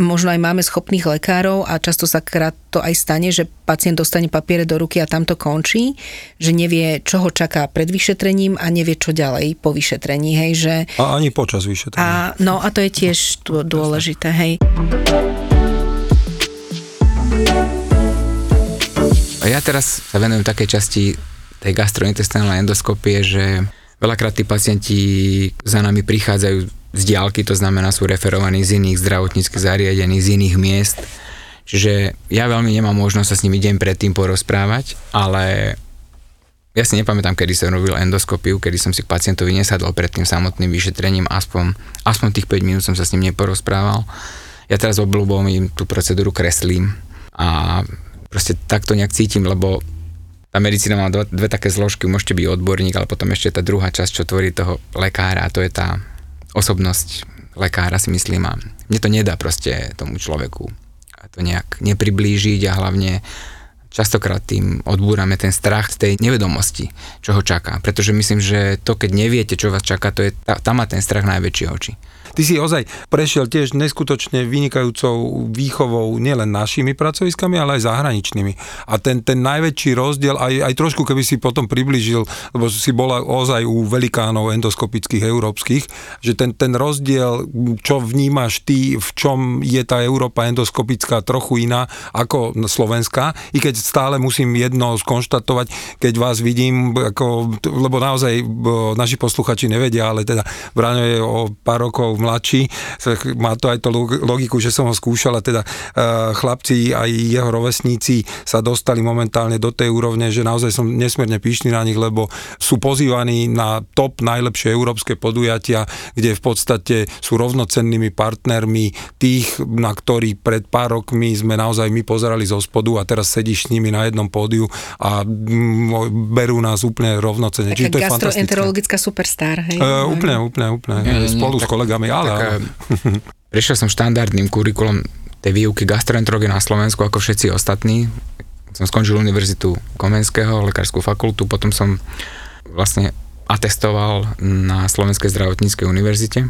možno aj máme schopných lekárov a často sa krát to aj stane, že pacient dostane papiere do ruky a tam to končí, že nevie, čo ho čaká pred vyšetrením a nevie, čo ďalej po vyšetrení vyšetrení, hej, že... A ani počas vyšetrenia. A, no a to je tiež dôležité, hej. A ja teraz sa venujem takej časti tej gastrointestinálnej endoskopie, že veľakrát tí pacienti za nami prichádzajú z diálky, to znamená sú referovaní z iných zdravotníckých zariadení, z iných miest. Čiže ja veľmi nemám možnosť sa s nimi deň predtým porozprávať, ale ja si nepamätám, kedy som robil endoskopiu, kedy som si k pacientovi nesadol pred tým samotným vyšetrením, aspoň, aspoň tých 5 minút som sa s ním neporozprával. Ja teraz obľúbom im tú procedúru kreslím a proste takto nejak cítim, lebo tá medicína má dve, dve také zložky, môžete byť odborník, ale potom ešte tá druhá časť, čo tvorí toho lekára, a to je tá osobnosť lekára, si myslím, a mne to nedá proste tomu človeku to nejak nepriblížiť a hlavne častokrát tým odbúrame ten strach z tej nevedomosti, čo ho čaká. Pretože myslím, že to, keď neviete, čo vás čaká, to je, tam má ten strach najväčšie oči. Ty si ozaj prešiel tiež neskutočne vynikajúcou výchovou nielen našimi pracoviskami, ale aj zahraničnými. A ten, ten najväčší rozdiel, aj, aj trošku keby si potom približil, lebo si bola ozaj u velikánov endoskopických európskych, že ten, ten rozdiel, čo vnímaš ty, v čom je tá Európa endoskopická trochu iná ako Slovenská, i keď stále musím jedno skonštatovať, keď vás vidím, ako, lebo naozaj naši posluchači nevedia, ale teda Braňo je o pár rokov mladší, má to aj to logiku, že som ho skúšal a teda uh, chlapci aj jeho rovesníci sa dostali momentálne do tej úrovne, že naozaj som nesmierne píšný na nich, lebo sú pozývaní na top najlepšie európske podujatia, kde v podstate sú rovnocennými partnermi tých, na ktorí pred pár rokmi sme naozaj my pozerali zo spodu a teraz sedíš s nimi na jednom pódiu a mm, berú nás úplne rovnocenne. Taká gastroenterologická superstar, hej? Uh, úplne, úplne, úplne. Nie, nie, Spolu nie, s kolegami ale... Taká, prešiel som štandardným kurikulom tej výuky gastroenterológie na Slovensku ako všetci ostatní. Som skončil univerzitu Komenského, lekárskú fakultu, potom som vlastne atestoval na Slovenskej zdravotníckej univerzite.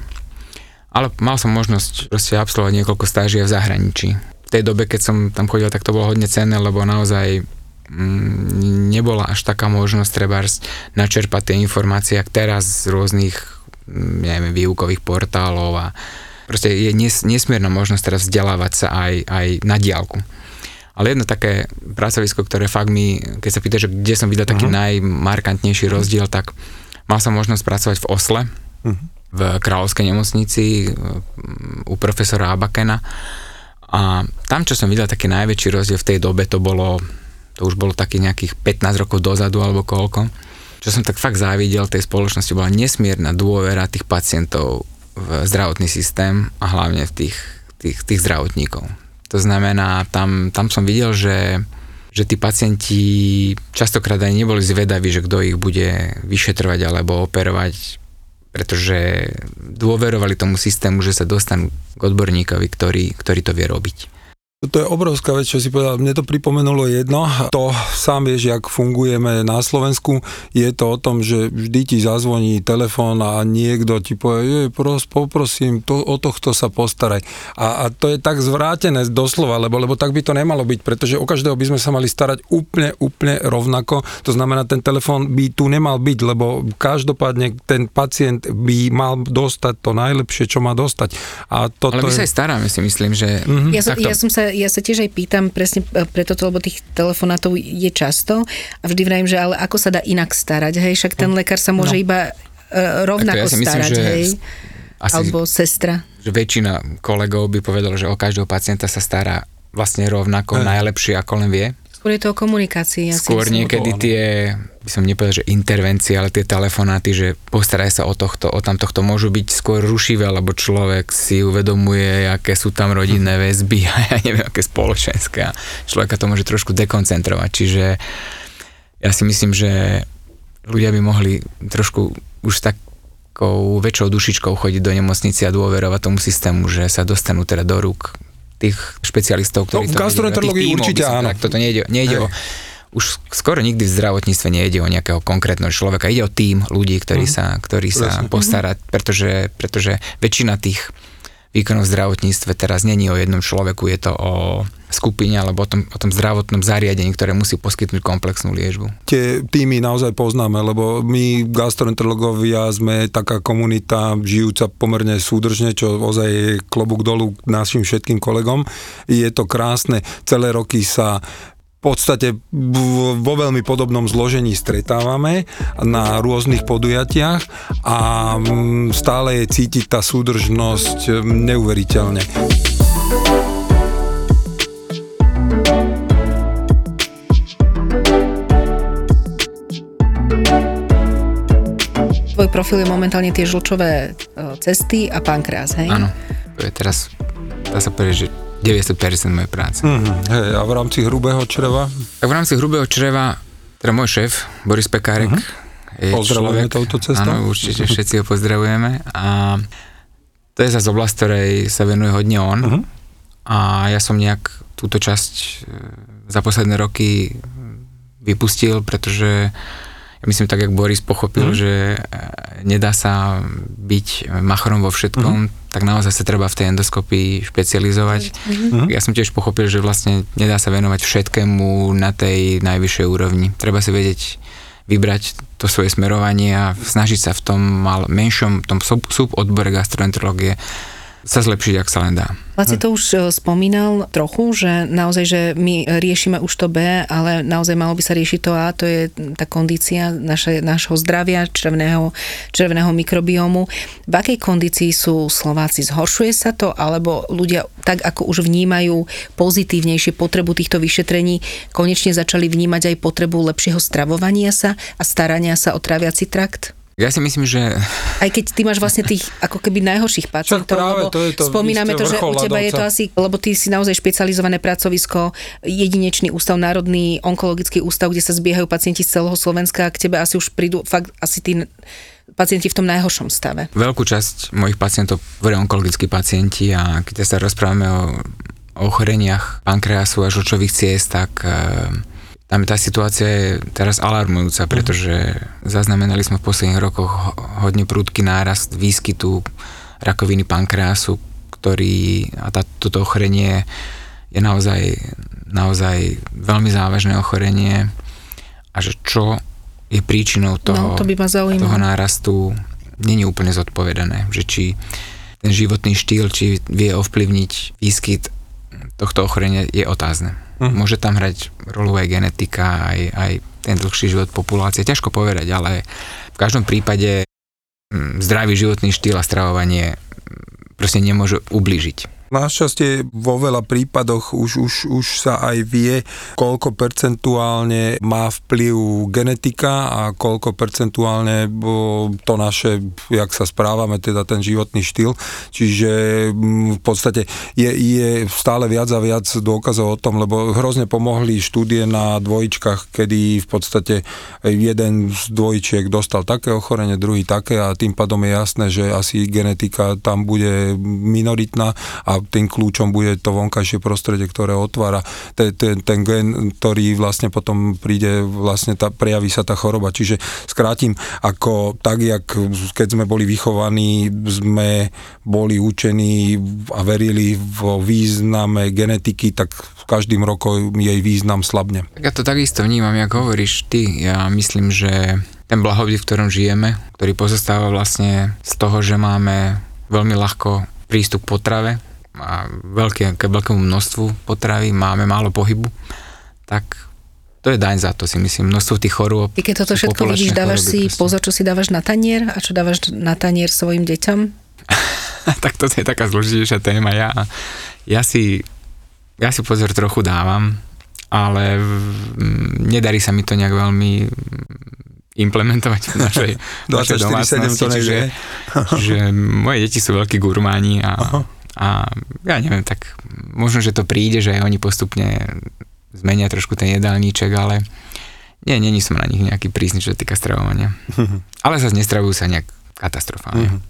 Ale mal som možnosť proste absolvovať niekoľko stáží v zahraničí. V tej dobe, keď som tam chodil, tak to bolo hodne cenné, lebo naozaj mm, nebola až taká možnosť treba načerpať tie informácie, ak teraz z rôznych mm, neviem, výukových portálov a proste je nes, nesmierna možnosť teraz vzdelávať sa aj, aj na diálku. Ale jedno také pracovisko, ktoré fakt mi, keď sa pýta, že kde som videl taký uh-huh. najmarkantnejší rozdiel, tak mal som možnosť pracovať v Osle, uh-huh. v Kráľovskej nemocnici u profesora Abakena. A tam, čo som videl taký najväčší rozdiel v tej dobe, to bolo, to už bolo taký nejakých 15 rokov dozadu alebo koľko, čo som tak fakt závidel tej spoločnosti, bola nesmierna dôvera tých pacientov v zdravotný systém a hlavne v tých, tých, tých zdravotníkov. To znamená, tam, tam som videl, že, že tí pacienti častokrát aj neboli zvedaví, že kto ich bude vyšetrovať alebo operovať, pretože dôverovali tomu systému, že sa dostanú k odborníkovi, ktorý, ktorý to vie robiť. To je obrovská vec, čo si povedal. Mne to pripomenulo jedno. To sám vieš, jak fungujeme na Slovensku. Je to o tom, že vždy ti zazvoní telefón a niekto ti povie, pros, poprosím, to, o tohto sa postaraj. A, a to je tak zvrátené doslova, lebo, lebo tak by to nemalo byť, pretože o každého by sme sa mali starať úplne, úplne rovnako. To znamená, ten telefón by tu nemal byť, lebo každopádne ten pacient by mal dostať to najlepšie, čo má dostať. A toto Ale my je... sa aj staráme, si myslím, že... Mm-hmm. Ja, som, ja som sa ja sa tiež aj pýtam presne e, preto, lebo tých telefonátov je často a vždy vrajím, že ale ako sa dá inak starať, hej, však ten lekár sa môže no. iba uh, rovnako ja starať, myslím, hej, asi, alebo sestra. Že väčšina kolegov by povedala, že o každého pacienta sa stará vlastne rovnako, hey. najlepšie ako len vie. Skôr je to o komunikácii. Ja Skôr niekedy tie, by som nepovedal, že intervencie, ale tie telefonáty, že postaraj sa o tohto, o tam tohto, môžu byť skôr rušivé, lebo človek si uvedomuje, aké sú tam rodinné hm. väzby a ja neviem, aké spoločenské. Človeka to môže trošku dekoncentrovať. Čiže ja si myslím, že ľudia by mohli trošku už tak takou väčšou dušičkou chodiť do nemocnice a dôverovať tomu systému, že sa dostanú teda do rúk tých špecialistov, ktorí no, v gastroenterológii určite áno. Tak toto nejde, nejde o, už skoro nikdy v zdravotníctve nejde o nejakého konkrétneho človeka, ide o tým ľudí, ktorí uh sa, ktorí sa postarať, pretože, pretože väčšina tých výkonov v zdravotníctve teraz není o jednom človeku, je to o skupine alebo o tom, o tom zdravotnom zariadení, ktoré musí poskytnúť komplexnú liečbu. Tie týmy naozaj poznáme, lebo my gastroenterológovia sme taká komunita žijúca pomerne súdržne, čo ozaj je klobúk dolu našim všetkým kolegom. Je to krásne, celé roky sa podstate vo veľmi podobnom zložení stretávame na rôznych podujatiach a mm, stále je cítiť tá súdržnosť mm, neuveriteľne. Tvoj profil je momentálne tie žlčové e, cesty a pankreas, hej? Áno, to je teraz, dá sa povedať, že 90% mojej práce. Mm-hmm. Hej, a v rámci hrubého čreva? Tak v rámci hrubého čreva, teda môj šéf, Boris Pekárek, mm-hmm. je Pozdravujeme človek, touto cestou. Áno, určite všetci ho pozdravujeme. A to je zase oblasť, ktorej sa venuje hodne on. Mm-hmm. A ja som nejak túto časť e, za posledné roky vypustil, pretože ja myslím tak, jak Boris pochopil, mm. že e, nedá sa byť machrom vo všetkom, mm. tak naozaj sa treba v tej endoskopii špecializovať. Mm. Ja som tiež pochopil, že vlastne nedá sa venovať všetkému na tej najvyššej úrovni. Treba si vedieť vybrať to svoje smerovanie a snažiť sa v tom mal menšom, tom sub, subodbore gastroenterológie sa zlepšiť, ak sa len dá. Laci to už e, spomínal trochu, že naozaj, že my riešime už to B, ale naozaj malo by sa riešiť to A, to je tá kondícia naše, našho zdravia, črevného, črevného mikrobiomu. V akej kondícii sú Slováci? Zhoršuje sa to, alebo ľudia tak, ako už vnímajú pozitívnejšie potrebu týchto vyšetrení, konečne začali vnímať aj potrebu lepšieho stravovania sa a starania sa o traviaci trakt? Ja si myslím, že... Aj keď ty máš vlastne tých ako keby najhorších pacientov, lebo to je to spomíname to, že u teba je to asi, lebo ty si naozaj špecializované pracovisko, jedinečný ústav, Národný onkologický ústav, kde sa zbiehajú pacienti z celého Slovenska, k tebe asi už prídu fakt asi tí pacienti v tom najhoršom stave. Veľkú časť mojich pacientov tvoria onkologickí pacienti a keď sa rozprávame o, o ochoreniach pankreasu a žlčových ciest, tak e, tam tá situácia je teraz alarmujúca, pretože zaznamenali sme v posledných rokoch hodne prúdky nárast výskytu rakoviny pankreasu, ktorý a tá, toto ochorenie je naozaj, naozaj veľmi závažné ochorenie. A že čo je príčinou toho, No, to by ma toho nárastu, není úplne zodpovedané, že či ten životný štýl, či vie ovplyvniť výskyt tohto ochorenia je otázne. Mhm. Môže tam hrať rolu aj genetika, aj, aj ten dlhší život populácie, ťažko povedať, ale v každom prípade mm, zdravý životný štýl a stravovanie mm, proste nemôže ublížiť. Našťastie vo veľa prípadoch už, už, už sa aj vie, koľko percentuálne má vplyv genetika a koľko percentuálne to naše, jak sa správame, teda ten životný štýl. Čiže mm, v podstate je, je stále viac a viac dôkazov o tom, lebo hrozne pomohli štúdie na dvojičkách, kedy v podstate jeden z dvojčiek dostal také ochorenie, druhý také a tým pádom je jasné, že asi genetika tam bude minoritná a tým kľúčom bude to vonkajšie prostredie, ktoré otvára ten, ten, ten gen, ktorý vlastne potom príde, vlastne tá, prejaví sa tá choroba. Čiže skrátim, ako tak, jak keď sme boli vychovaní, sme boli učení a verili vo význame genetiky, tak každým rokom jej význam slabne. Tak ja to takisto vnímam, jak hovoríš ty. Ja myslím, že ten blahobyt, v ktorom žijeme, ktorý pozostáva vlastne z toho, že máme veľmi ľahko prístup k potrave a veľké, k veľkému množstvu potravy, máme málo pohybu, tak to je daň za to, si myslím. Množstvo tých chorôb. Ty keď toto všetko vidíš, dávaš choroby si proste. pozor, čo si dávaš na tanier a čo dávaš na tanier svojim deťom? tak toto je taká zložitejšia téma. Ja, ja, si, ja si pozor trochu dávam, ale mm, nedarí sa mi to nejak veľmi implementovať v našej, v našej 24/7 domácnosti, to čiže, že moje deti sú veľkí gurmáni a, a ja neviem, tak možno, že to príde, že aj oni postupne zmenia trošku ten jedálniček, ale nie, není som na nich nejaký prísny, čo sa týka stravovania. Ale zase nestravujú sa nejak katastrofálne.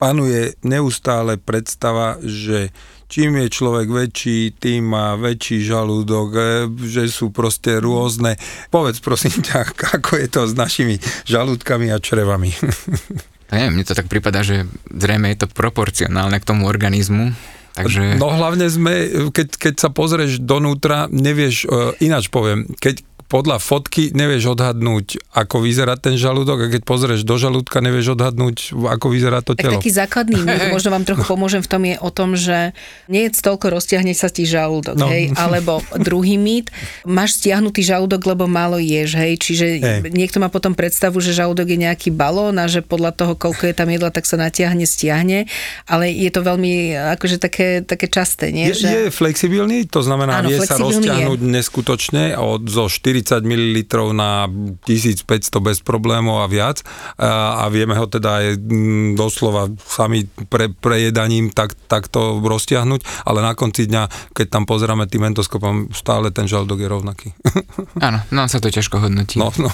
panuje neustále predstava, že čím je človek väčší, tým má väčší žalúdok, e, že sú proste rôzne. Povedz prosím ťa, ako je to s našimi žalúdkami a črevami. Ja neviem, mne to tak prípada, že zrejme je to proporcionálne k tomu organizmu, takže... No hlavne sme, keď, keď sa pozrieš donútra, nevieš, e, ináč poviem, keď podľa fotky nevieš odhadnúť, ako vyzerá ten žalúdok a keď pozrieš do žalúdka, nevieš odhadnúť, ako vyzerá to Tak telo. taký základný mýt, možno vám trochu pomôžem v tom, je o tom, že nie je toľko roztiahne sa ti žalúdok, No. hej, alebo druhý mýt, máš stiahnutý žalúdok, lebo málo ješ, hej, čiže Hej. niekto má potom predstavu, že žalúdok je nejaký balón a že podľa toho, koľko je tam jedla, tak sa natiahne, stiahne, ale je to veľmi akože také, také časté, nie? Je, je flexibilný, to znamená, Áno, vie sa rozťahnuť neskutočne od, zo 40 ml na 1500 bez problémov a viac a, a vieme ho teda aj mm, doslova sami pre, prejedaním tak, takto roztiahnuť, ale na konci dňa, keď tam pozeráme tým endoskopom, stále ten žalúdok je rovnaký. Áno, nám sa to ťažko hodnotí. No, no.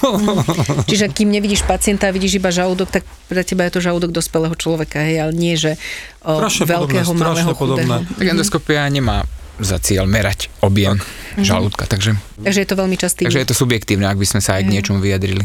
Čiže kým nevidíš pacienta a vidíš iba žalúdok, tak pre teba je to žalúdok dospelého človeka, hej, ale nie, že o, Strašne veľkého, podobné, malého, strašne podobné. chudého. Tak endoskopia nemá za cieľ merať objem žalúdka, takže, Takže je to veľmi častý takže je to subjektívne, ak by sme sa aj k niečomu vyjadrili.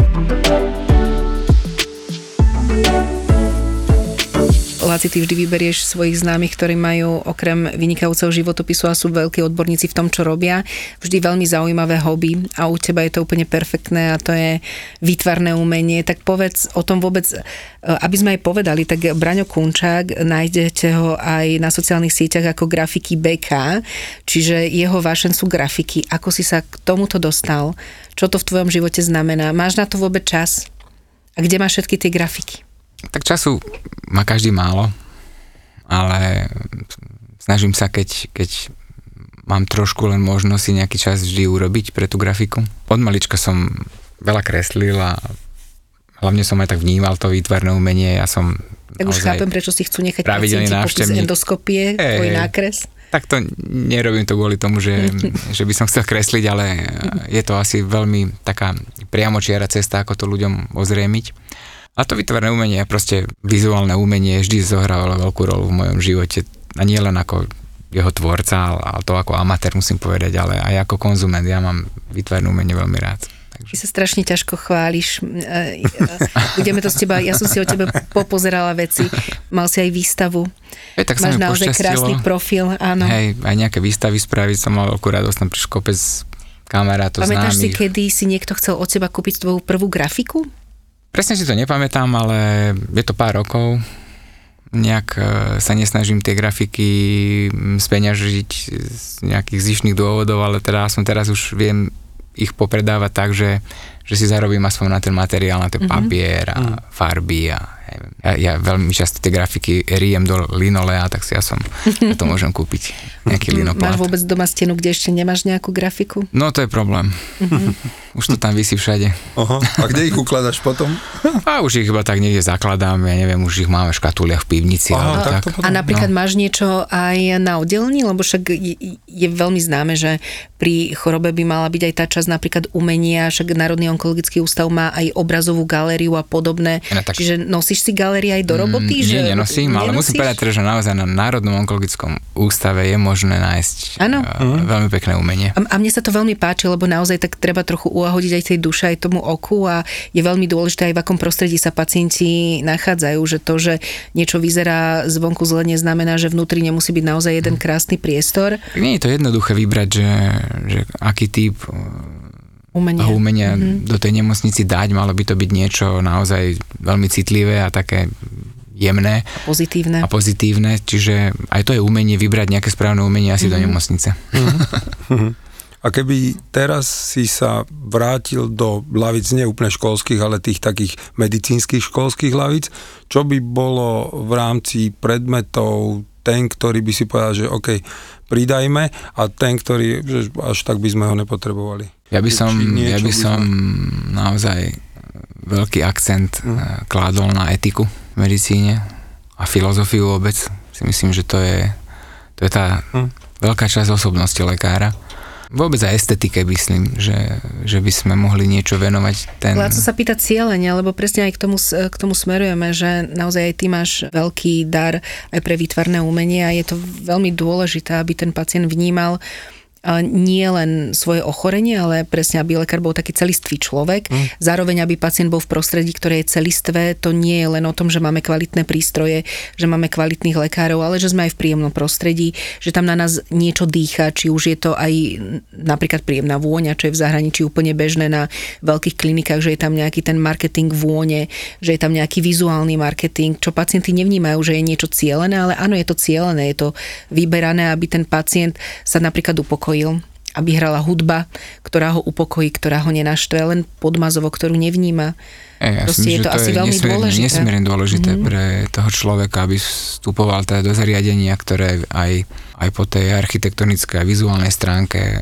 Láci, ty vždy vyberieš svojich známych, ktorí majú okrem vynikajúceho životopisu a sú veľkí odborníci v tom, čo robia, vždy veľmi zaujímavé hobby a u teba je to úplne perfektné a to je výtvarné umenie. Tak povedz o tom vôbec, e, aby sme aj povedali, tak Braňo Kunčák, nájdete ho aj na sociálnych sieťach ako grafiky BK, čiže jeho vášen sú grafiky. Ako si sa k tomuto dostal? Čo to v tvojom živote znamená? Máš na to vôbec čas? A kde máš všetky tie grafiky? Tak času má každý málo, ale snažím sa, keď, keď mám trošku len možnosť si nejaký čas vždy urobiť pre tú grafiku. Od malička som veľa kreslil a hlavne som aj tak vnímal to výtvarné umenie. Ja som Tak už chápem, prečo si chcú nechať pacienti popis endoskopie, Hej, tvoj nákres. Tak to nerobím to kvôli tomu, že, že by som chcel kresliť, ale je to asi veľmi taká priamočiara cesta, ako to ľuďom ozriemiť. A to vytvorné umenie, proste vizuálne umenie vždy zohrávalo veľkú rolu v mojom živote. A nie len ako jeho tvorca, ale to ako amatér musím povedať, ale aj ako konzument. Ja mám vytvorné umenie veľmi rád. Takže... Ty sa strašne ťažko chváliš. E, e, budeme to s teba, ja som si o tebe popozerala veci. Mal si aj výstavu. Hej, tak Máš naozaj krásny profil, áno. Hej, aj nejaké výstavy spraviť som mal veľkú radosť, tam prišiel kopec kamarátov Pamätáš známych. si, kedy si niekto chcel od teba kúpiť tvoju prvú grafiku? Presne si to nepamätám, ale je to pár rokov. Nejak e, sa nesnažím tie grafiky speňažiť z nejakých zišných dôvodov, ale teda som teraz už viem ich popredávať tak, že, že si zarobím aspoň na ten materiál, na ten mm-hmm. papier a mm. farby a ja, ja veľmi často tie grafiky rijem do linolea, tak si ja som, ja to môžem kúpiť, nejaký linoplát. Máš vôbec doma stenu, kde ešte nemáš nejakú grafiku? No to je problém. Mm-hmm. Už to tam vysí všade. Aha. A kde ich ukladaš potom? A už ich iba tak niekde zakladám, ja neviem, už ich máme v škatuliach v pivnici. Aha, tak. tak. A napríklad no. máš niečo aj na oddelení, lebo však je, je veľmi známe, že pri chorobe by mala byť aj tá časť napríklad umenia, však Národný onkologický ústav má aj obrazovú galériu a podobné. Ja, tak... Čiže nosíš si galérie aj do mm, roboty? Mm, že nie, nenosím, nenosíš? ale musím povedať, teda, že naozaj na Národnom onkologickom ústave je možné nájsť ano. Uh, veľmi pekné umenie. A, a mne sa to veľmi páči, lebo naozaj tak treba trochu ulahodiť aj tej duše, aj tomu oku a je veľmi dôležité aj v akom prostredí sa pacienti nachádzajú, že to, že niečo vyzerá zvonku zle, neznamená, že vnútri nemusí byť naozaj jeden krásny priestor. Nie je to jednoduché vybrať, že, že aký typ umenia, umenia mm-hmm. do tej nemocnici dať, malo by to byť niečo naozaj veľmi citlivé a také jemné. A pozitívne. A pozitívne, čiže aj to je umenie vybrať nejaké správne umenie asi mm-hmm. do nemocnice. Mm-hmm. A keby teraz si sa vrátil do lavic neúplne školských, ale tých takých medicínskych školských lavic, čo by bolo v rámci predmetov ten, ktorý by si povedal, že OK, pridajme a ten, ktorý, že až tak by sme ho nepotrebovali. Ja by som, ja by som by naozaj veľký akcent hmm. kládol na etiku v medicíne a filozofiu vôbec. Si myslím, že to je, to je tá hmm. veľká časť osobnosti lekára Vôbec aj estetike myslím, že, že by sme mohli niečo venovať ten... Ale sa pýta cieľenia, lebo presne aj k tomu, k tomu smerujeme, že naozaj aj ty máš veľký dar aj pre výtvarné umenie a je to veľmi dôležité, aby ten pacient vnímal nie len svoje ochorenie, ale presne, aby lekár bol taký celistvý človek. Mm. Zároveň, aby pacient bol v prostredí, ktoré je celistvé. To nie je len o tom, že máme kvalitné prístroje, že máme kvalitných lekárov, ale že sme aj v príjemnom prostredí, že tam na nás niečo dýcha, či už je to aj napríklad príjemná vôňa, čo je v zahraničí úplne bežné na veľkých klinikách, že je tam nejaký ten marketing vône, že je tam nejaký vizuálny marketing, čo pacienti nevnímajú, že je niečo cielené, ale áno, je to cielené, je to vyberané, aby ten pacient sa napríklad upokojí uspokojil aby hrala hudba, ktorá ho upokojí, ktorá ho nenaštve, len podmazovo, ktorú nevníma. E, ja Proste myslím, je to, to asi je veľmi nesmierne, dôležité. Nesmierne dôležité mm-hmm. pre toho človeka, aby vstupoval teda do zariadenia, ktoré aj aj po tej architektonickej a vizuálnej stránke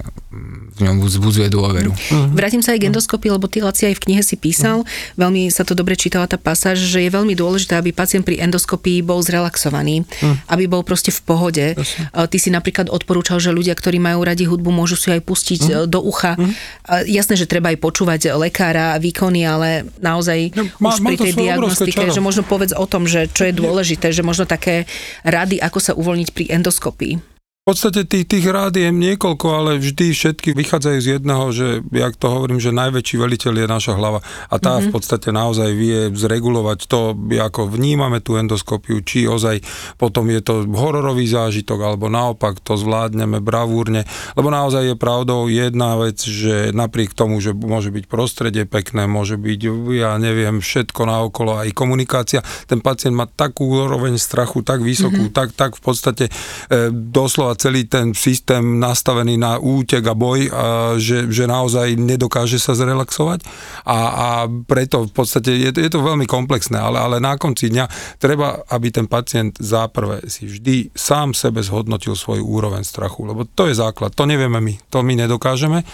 v ňom vzbudzuje dôveru. Mm-hmm. Vrátim sa aj k endoskopii, lebo ty Laci aj v knihe si písal, mm-hmm. veľmi sa to dobre čítala tá pasáž, že je veľmi dôležité, aby pacient pri endoskopii bol zrelaxovaný, mm. aby bol proste v pohode. Jasne. Ty si napríklad odporúčal, že ľudia, ktorí majú radi hudbu, môžu si aj pustiť mm. do ucha. Mm. Jasné, že treba aj počúvať lekára, výkony, ale naozaj no, má, už pri tej diagnostike, že možno povedz o tom, že čo je dôležité, že možno také rady, ako sa uvoľniť pri endoskopii. V podstate tých, tých rád je niekoľko, ale vždy všetky vychádzajú z jedného, že, jak to hovorím, že najväčší veliteľ je naša hlava. A tá mm-hmm. v podstate naozaj vie zregulovať to, ako vnímame tú endoskopiu, či ozaj potom je to hororový zážitok, alebo naopak to zvládneme bravúrne. Lebo naozaj je pravdou jedna vec, že napriek tomu, že môže byť prostredie pekné, môže byť, ja neviem, všetko naokolo, aj komunikácia, ten pacient má takú úroveň strachu, tak vysokú, mm-hmm. tak, tak v podstate e, doslova celý ten systém nastavený na útek a boj, že, že naozaj nedokáže sa zrelaxovať a, a preto v podstate je, je to veľmi komplexné, ale, ale na konci dňa treba, aby ten pacient záprve si vždy sám sebe zhodnotil svoju úroveň strachu, lebo to je základ, to nevieme my, to my nedokážeme. E,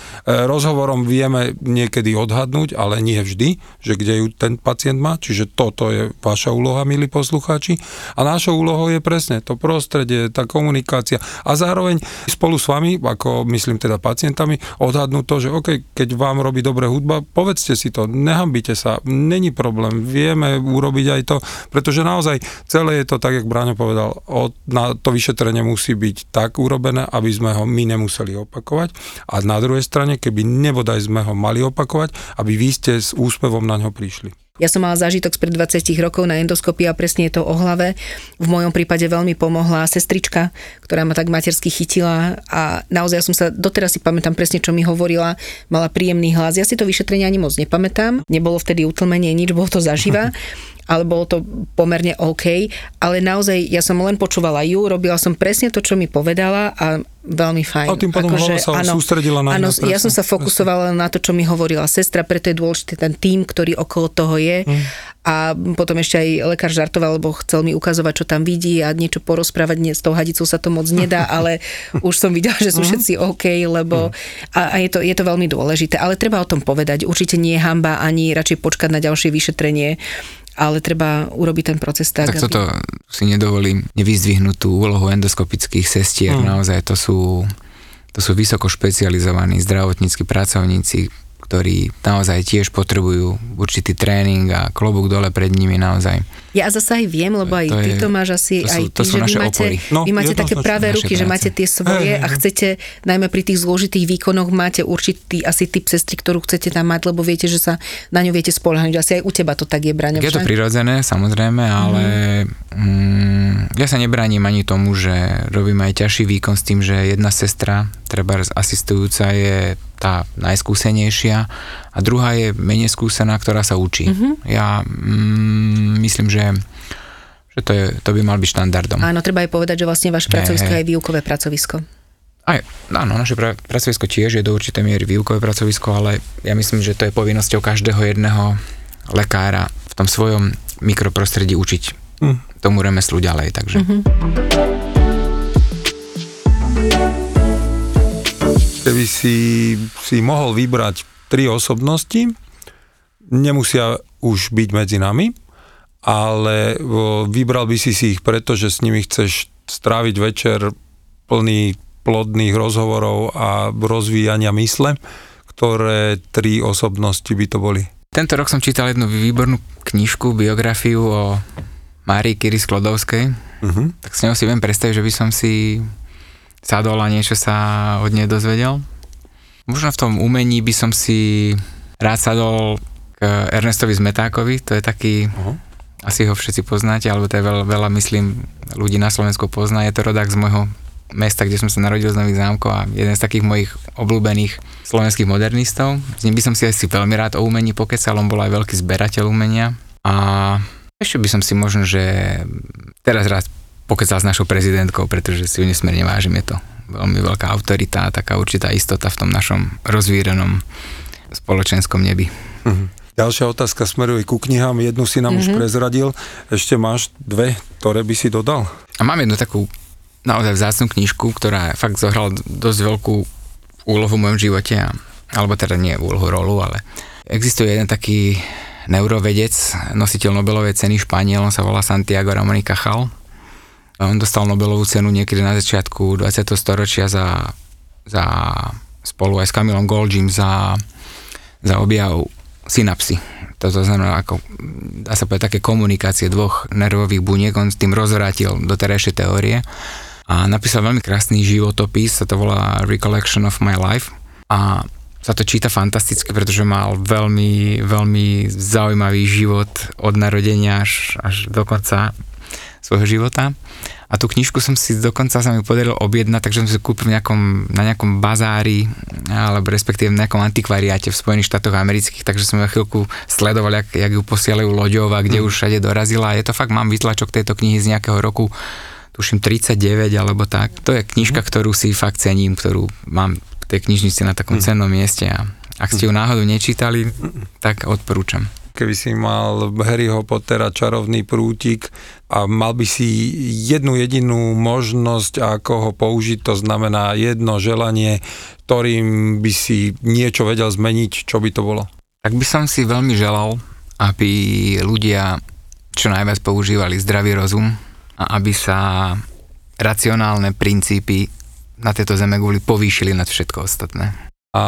rozhovorom vieme niekedy odhadnúť, ale nie vždy, že kde ju ten pacient má, čiže toto je vaša úloha, milí poslucháči. A našou úlohou je presne to prostredie, tá komunikácia a a zároveň spolu s vami, ako myslím teda pacientami, odhadnúť to, že OK, keď vám robí dobre hudba, povedzte si to, nehambite sa, není problém, vieme urobiť aj to, pretože naozaj celé je to tak, jak Bráňo povedal, od, na to vyšetrenie musí byť tak urobené, aby sme ho my nemuseli opakovať a na druhej strane, keby nebodaj sme ho mali opakovať, aby vy ste s úspevom na ňo prišli. Ja som mala zážitok spred 20 rokov na endoskopii a presne je to o hlave. V mojom prípade veľmi pomohla sestrička, ktorá ma tak matersky chytila a naozaj som sa, doteraz si pamätám presne, čo mi hovorila, mala príjemný hlas. Ja si to vyšetrenie ani moc nepamätám, nebolo vtedy utlmenie, nič, bolo to zaživa ale bolo to pomerne OK, ale naozaj ja som len počúvala ju, robila som presne to, čo mi povedala a veľmi fajn. A tým potom akože, sa áno, sústredila na Áno, ja som sa fokusovala presne. na to, čo mi hovorila sestra, preto je dôležitý ten tým, ktorý okolo toho je. Mm. A potom ešte aj lekár žartoval, lebo chcel mi ukazovať, čo tam vidí a niečo porozprávať. Nie, s tou hadicou sa to moc nedá, ale už som videla, že sú mm. všetci OK, lebo mm. a, a je, to, je to veľmi dôležité. Ale treba o tom povedať. Určite nie je hamba ani radšej počkať na ďalšie vyšetrenie ale treba urobiť ten proces tak, Tak aby... toto si nedovolím nevyzdvihnúť tú úlohu endoskopických sestier, mm. naozaj to sú, to sú vysoko špecializovaní zdravotníckí pracovníci, ktorí naozaj tiež potrebujú určitý tréning a klobúk dole pred nimi naozaj. Ja zase aj viem, lebo aj to ty to máš asi to sú, aj ty, že vy máte, no, vy máte také pravé ruky, práce. že máte tie svoje hey, a chcete, najmä pri tých zložitých výkonoch máte určitý asi typ sestry, ktorú chcete tam mať, lebo viete, že sa na ňu viete spolahnuť. Asi aj u teba to tak je, Braňo. Je to prirodzené, samozrejme, ale mm. Mm, ja sa nebraním ani tomu, že robím aj ťažší výkon s tým, že jedna sestra, treba asistujúca je tá najskúsenejšia a druhá je menej skúsená, ktorá sa učí. Mm-hmm. Ja mm, myslím, že že to, je, to by mal byť štandardom. Áno, treba aj povedať, že vlastne vaše pracovisko je výukové pracovisko. Aj, áno, naše pra, pracovisko tiež je do určitej miery výukové pracovisko, ale ja myslím, že to je povinnosťou každého jedného lekára v tom svojom mikroprostredí učiť mm. tomu remeslu ďalej. Takže. Mm-hmm. Keby si, si mohol vybrať tri osobnosti, nemusia už byť medzi nami, ale vybral by si si ich preto, že s nimi chceš stráviť večer plný plodných rozhovorov a rozvíjania mysle, ktoré tri osobnosti by to boli? Tento rok som čítal jednu výbornú knižku, biografiu o Márii Kiri Sklodovskej, uh-huh. tak s ňou si viem predstaviť, že by som si sadol a niečo sa od nej dozvedel. Možno v tom umení by som si rád sadol k Ernestovi Zmetákovi, to je taký, uh-huh. asi ho všetci poznáte, alebo to je veľa, veľa, myslím, ľudí na Slovensku pozná, je to rodák z môjho mesta, kde som sa narodil z Nových zámkov a jeden z takých mojich obľúbených slovenských modernistov. S ním by som si asi veľmi rád o umení pokecal, on bol aj veľký zberateľ umenia a ešte by som si možno, že teraz rád pokecal s našou prezidentkou, pretože si ju nesmierne vážim, je to veľmi veľká autorita a taká určitá istota v tom našom rozvírenom spoločenskom nebi. Mhm. Ďalšia otázka smeruje ku knihám. Jednu si nám mm-hmm. už mhm. prezradil. Ešte máš dve, ktoré by si dodal? A mám jednu takú naozaj vzácnú knižku, ktorá fakt zohrala dosť veľkú úlohu v mojom živote, a, alebo teda nie úlohu, rolu, ale existuje jeden taký neurovedec, nositeľ Nobelovej ceny Španiel, on sa volá Santiago Ramón Cajal on dostal Nobelovú cenu niekedy na začiatku 20. storočia za, za spolu aj s Kamilom Goldžim za, za objav synapsy. To znamená ako, dá sa povedať, také komunikácie dvoch nervových buniek, on s tým rozvrátil doterajšie teórie a napísal veľmi krásny životopis, sa to volá Recollection of my life a sa to číta fantasticky, pretože mal veľmi, veľmi zaujímavý život od narodenia až, až do konca svojho života. A tú knižku som si dokonca sa mi podarilo objednať, takže som si kúpil v nejakom, na nejakom bazári, alebo respektíve v nejakom antikvariáte v Spojených štátoch amerických, takže som ju chvíľku sledoval, jak, jak ju posielajú loďou a kde mm. už všade dorazila. Je to fakt, mám vytlačok tejto knihy z nejakého roku, tuším 39 alebo tak. To je knižka, mm. ktorú si fakt cením, ktorú mám v tej knižnici na takom mm. cennom mieste a ak ste ju náhodou nečítali, tak odporúčam keby si mal Harryho Pottera čarovný prútik a mal by si jednu jedinú možnosť, ako ho použiť, to znamená jedno želanie, ktorým by si niečo vedel zmeniť, čo by to bolo? Tak by som si veľmi želal, aby ľudia čo najviac používali zdravý rozum a aby sa racionálne princípy na tejto zeme povýšili nad všetko ostatné. A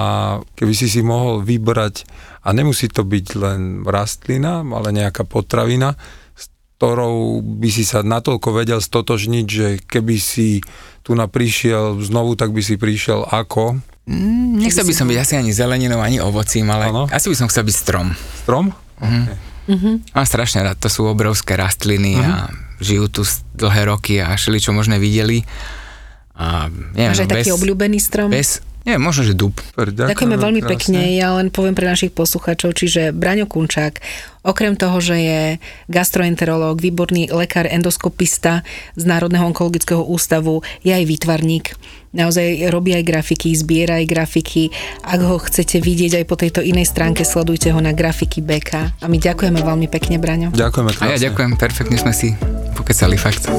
keby si si mohol vybrať, a nemusí to byť len rastlina, ale nejaká potravina, s ktorou by si sa natoľko vedel stotožniť, že keby si tu prišiel znovu, tak by si prišiel ako? Mm, nechcel by som byť asi ani zeleninou, ani ovocím, ale Áno. asi by som chcel byť strom. Strom? Mám strašne rád, to sú obrovské rastliny a žijú tu dlhé roky a šeli čo možné videli. A neviem, Máš aj bez, taký obľúbený strom? bez, neviem, možno, že dub. Super, Ďakujeme veľmi krásne. pekne, ja len poviem pre našich poslucháčov, čiže Braňo Kunčák, okrem toho, že je gastroenterológ, výborný lekár, endoskopista z Národného onkologického ústavu, je aj výtvarník. Naozaj robí aj grafiky, zbiera aj grafiky. Ak ho chcete vidieť aj po tejto inej stránke, sledujte ho na grafiky BK. A my ďakujeme veľmi pekne, Braňo. Ďakujeme A ja krásne. ďakujem, perfektne sme si pokecali fakt.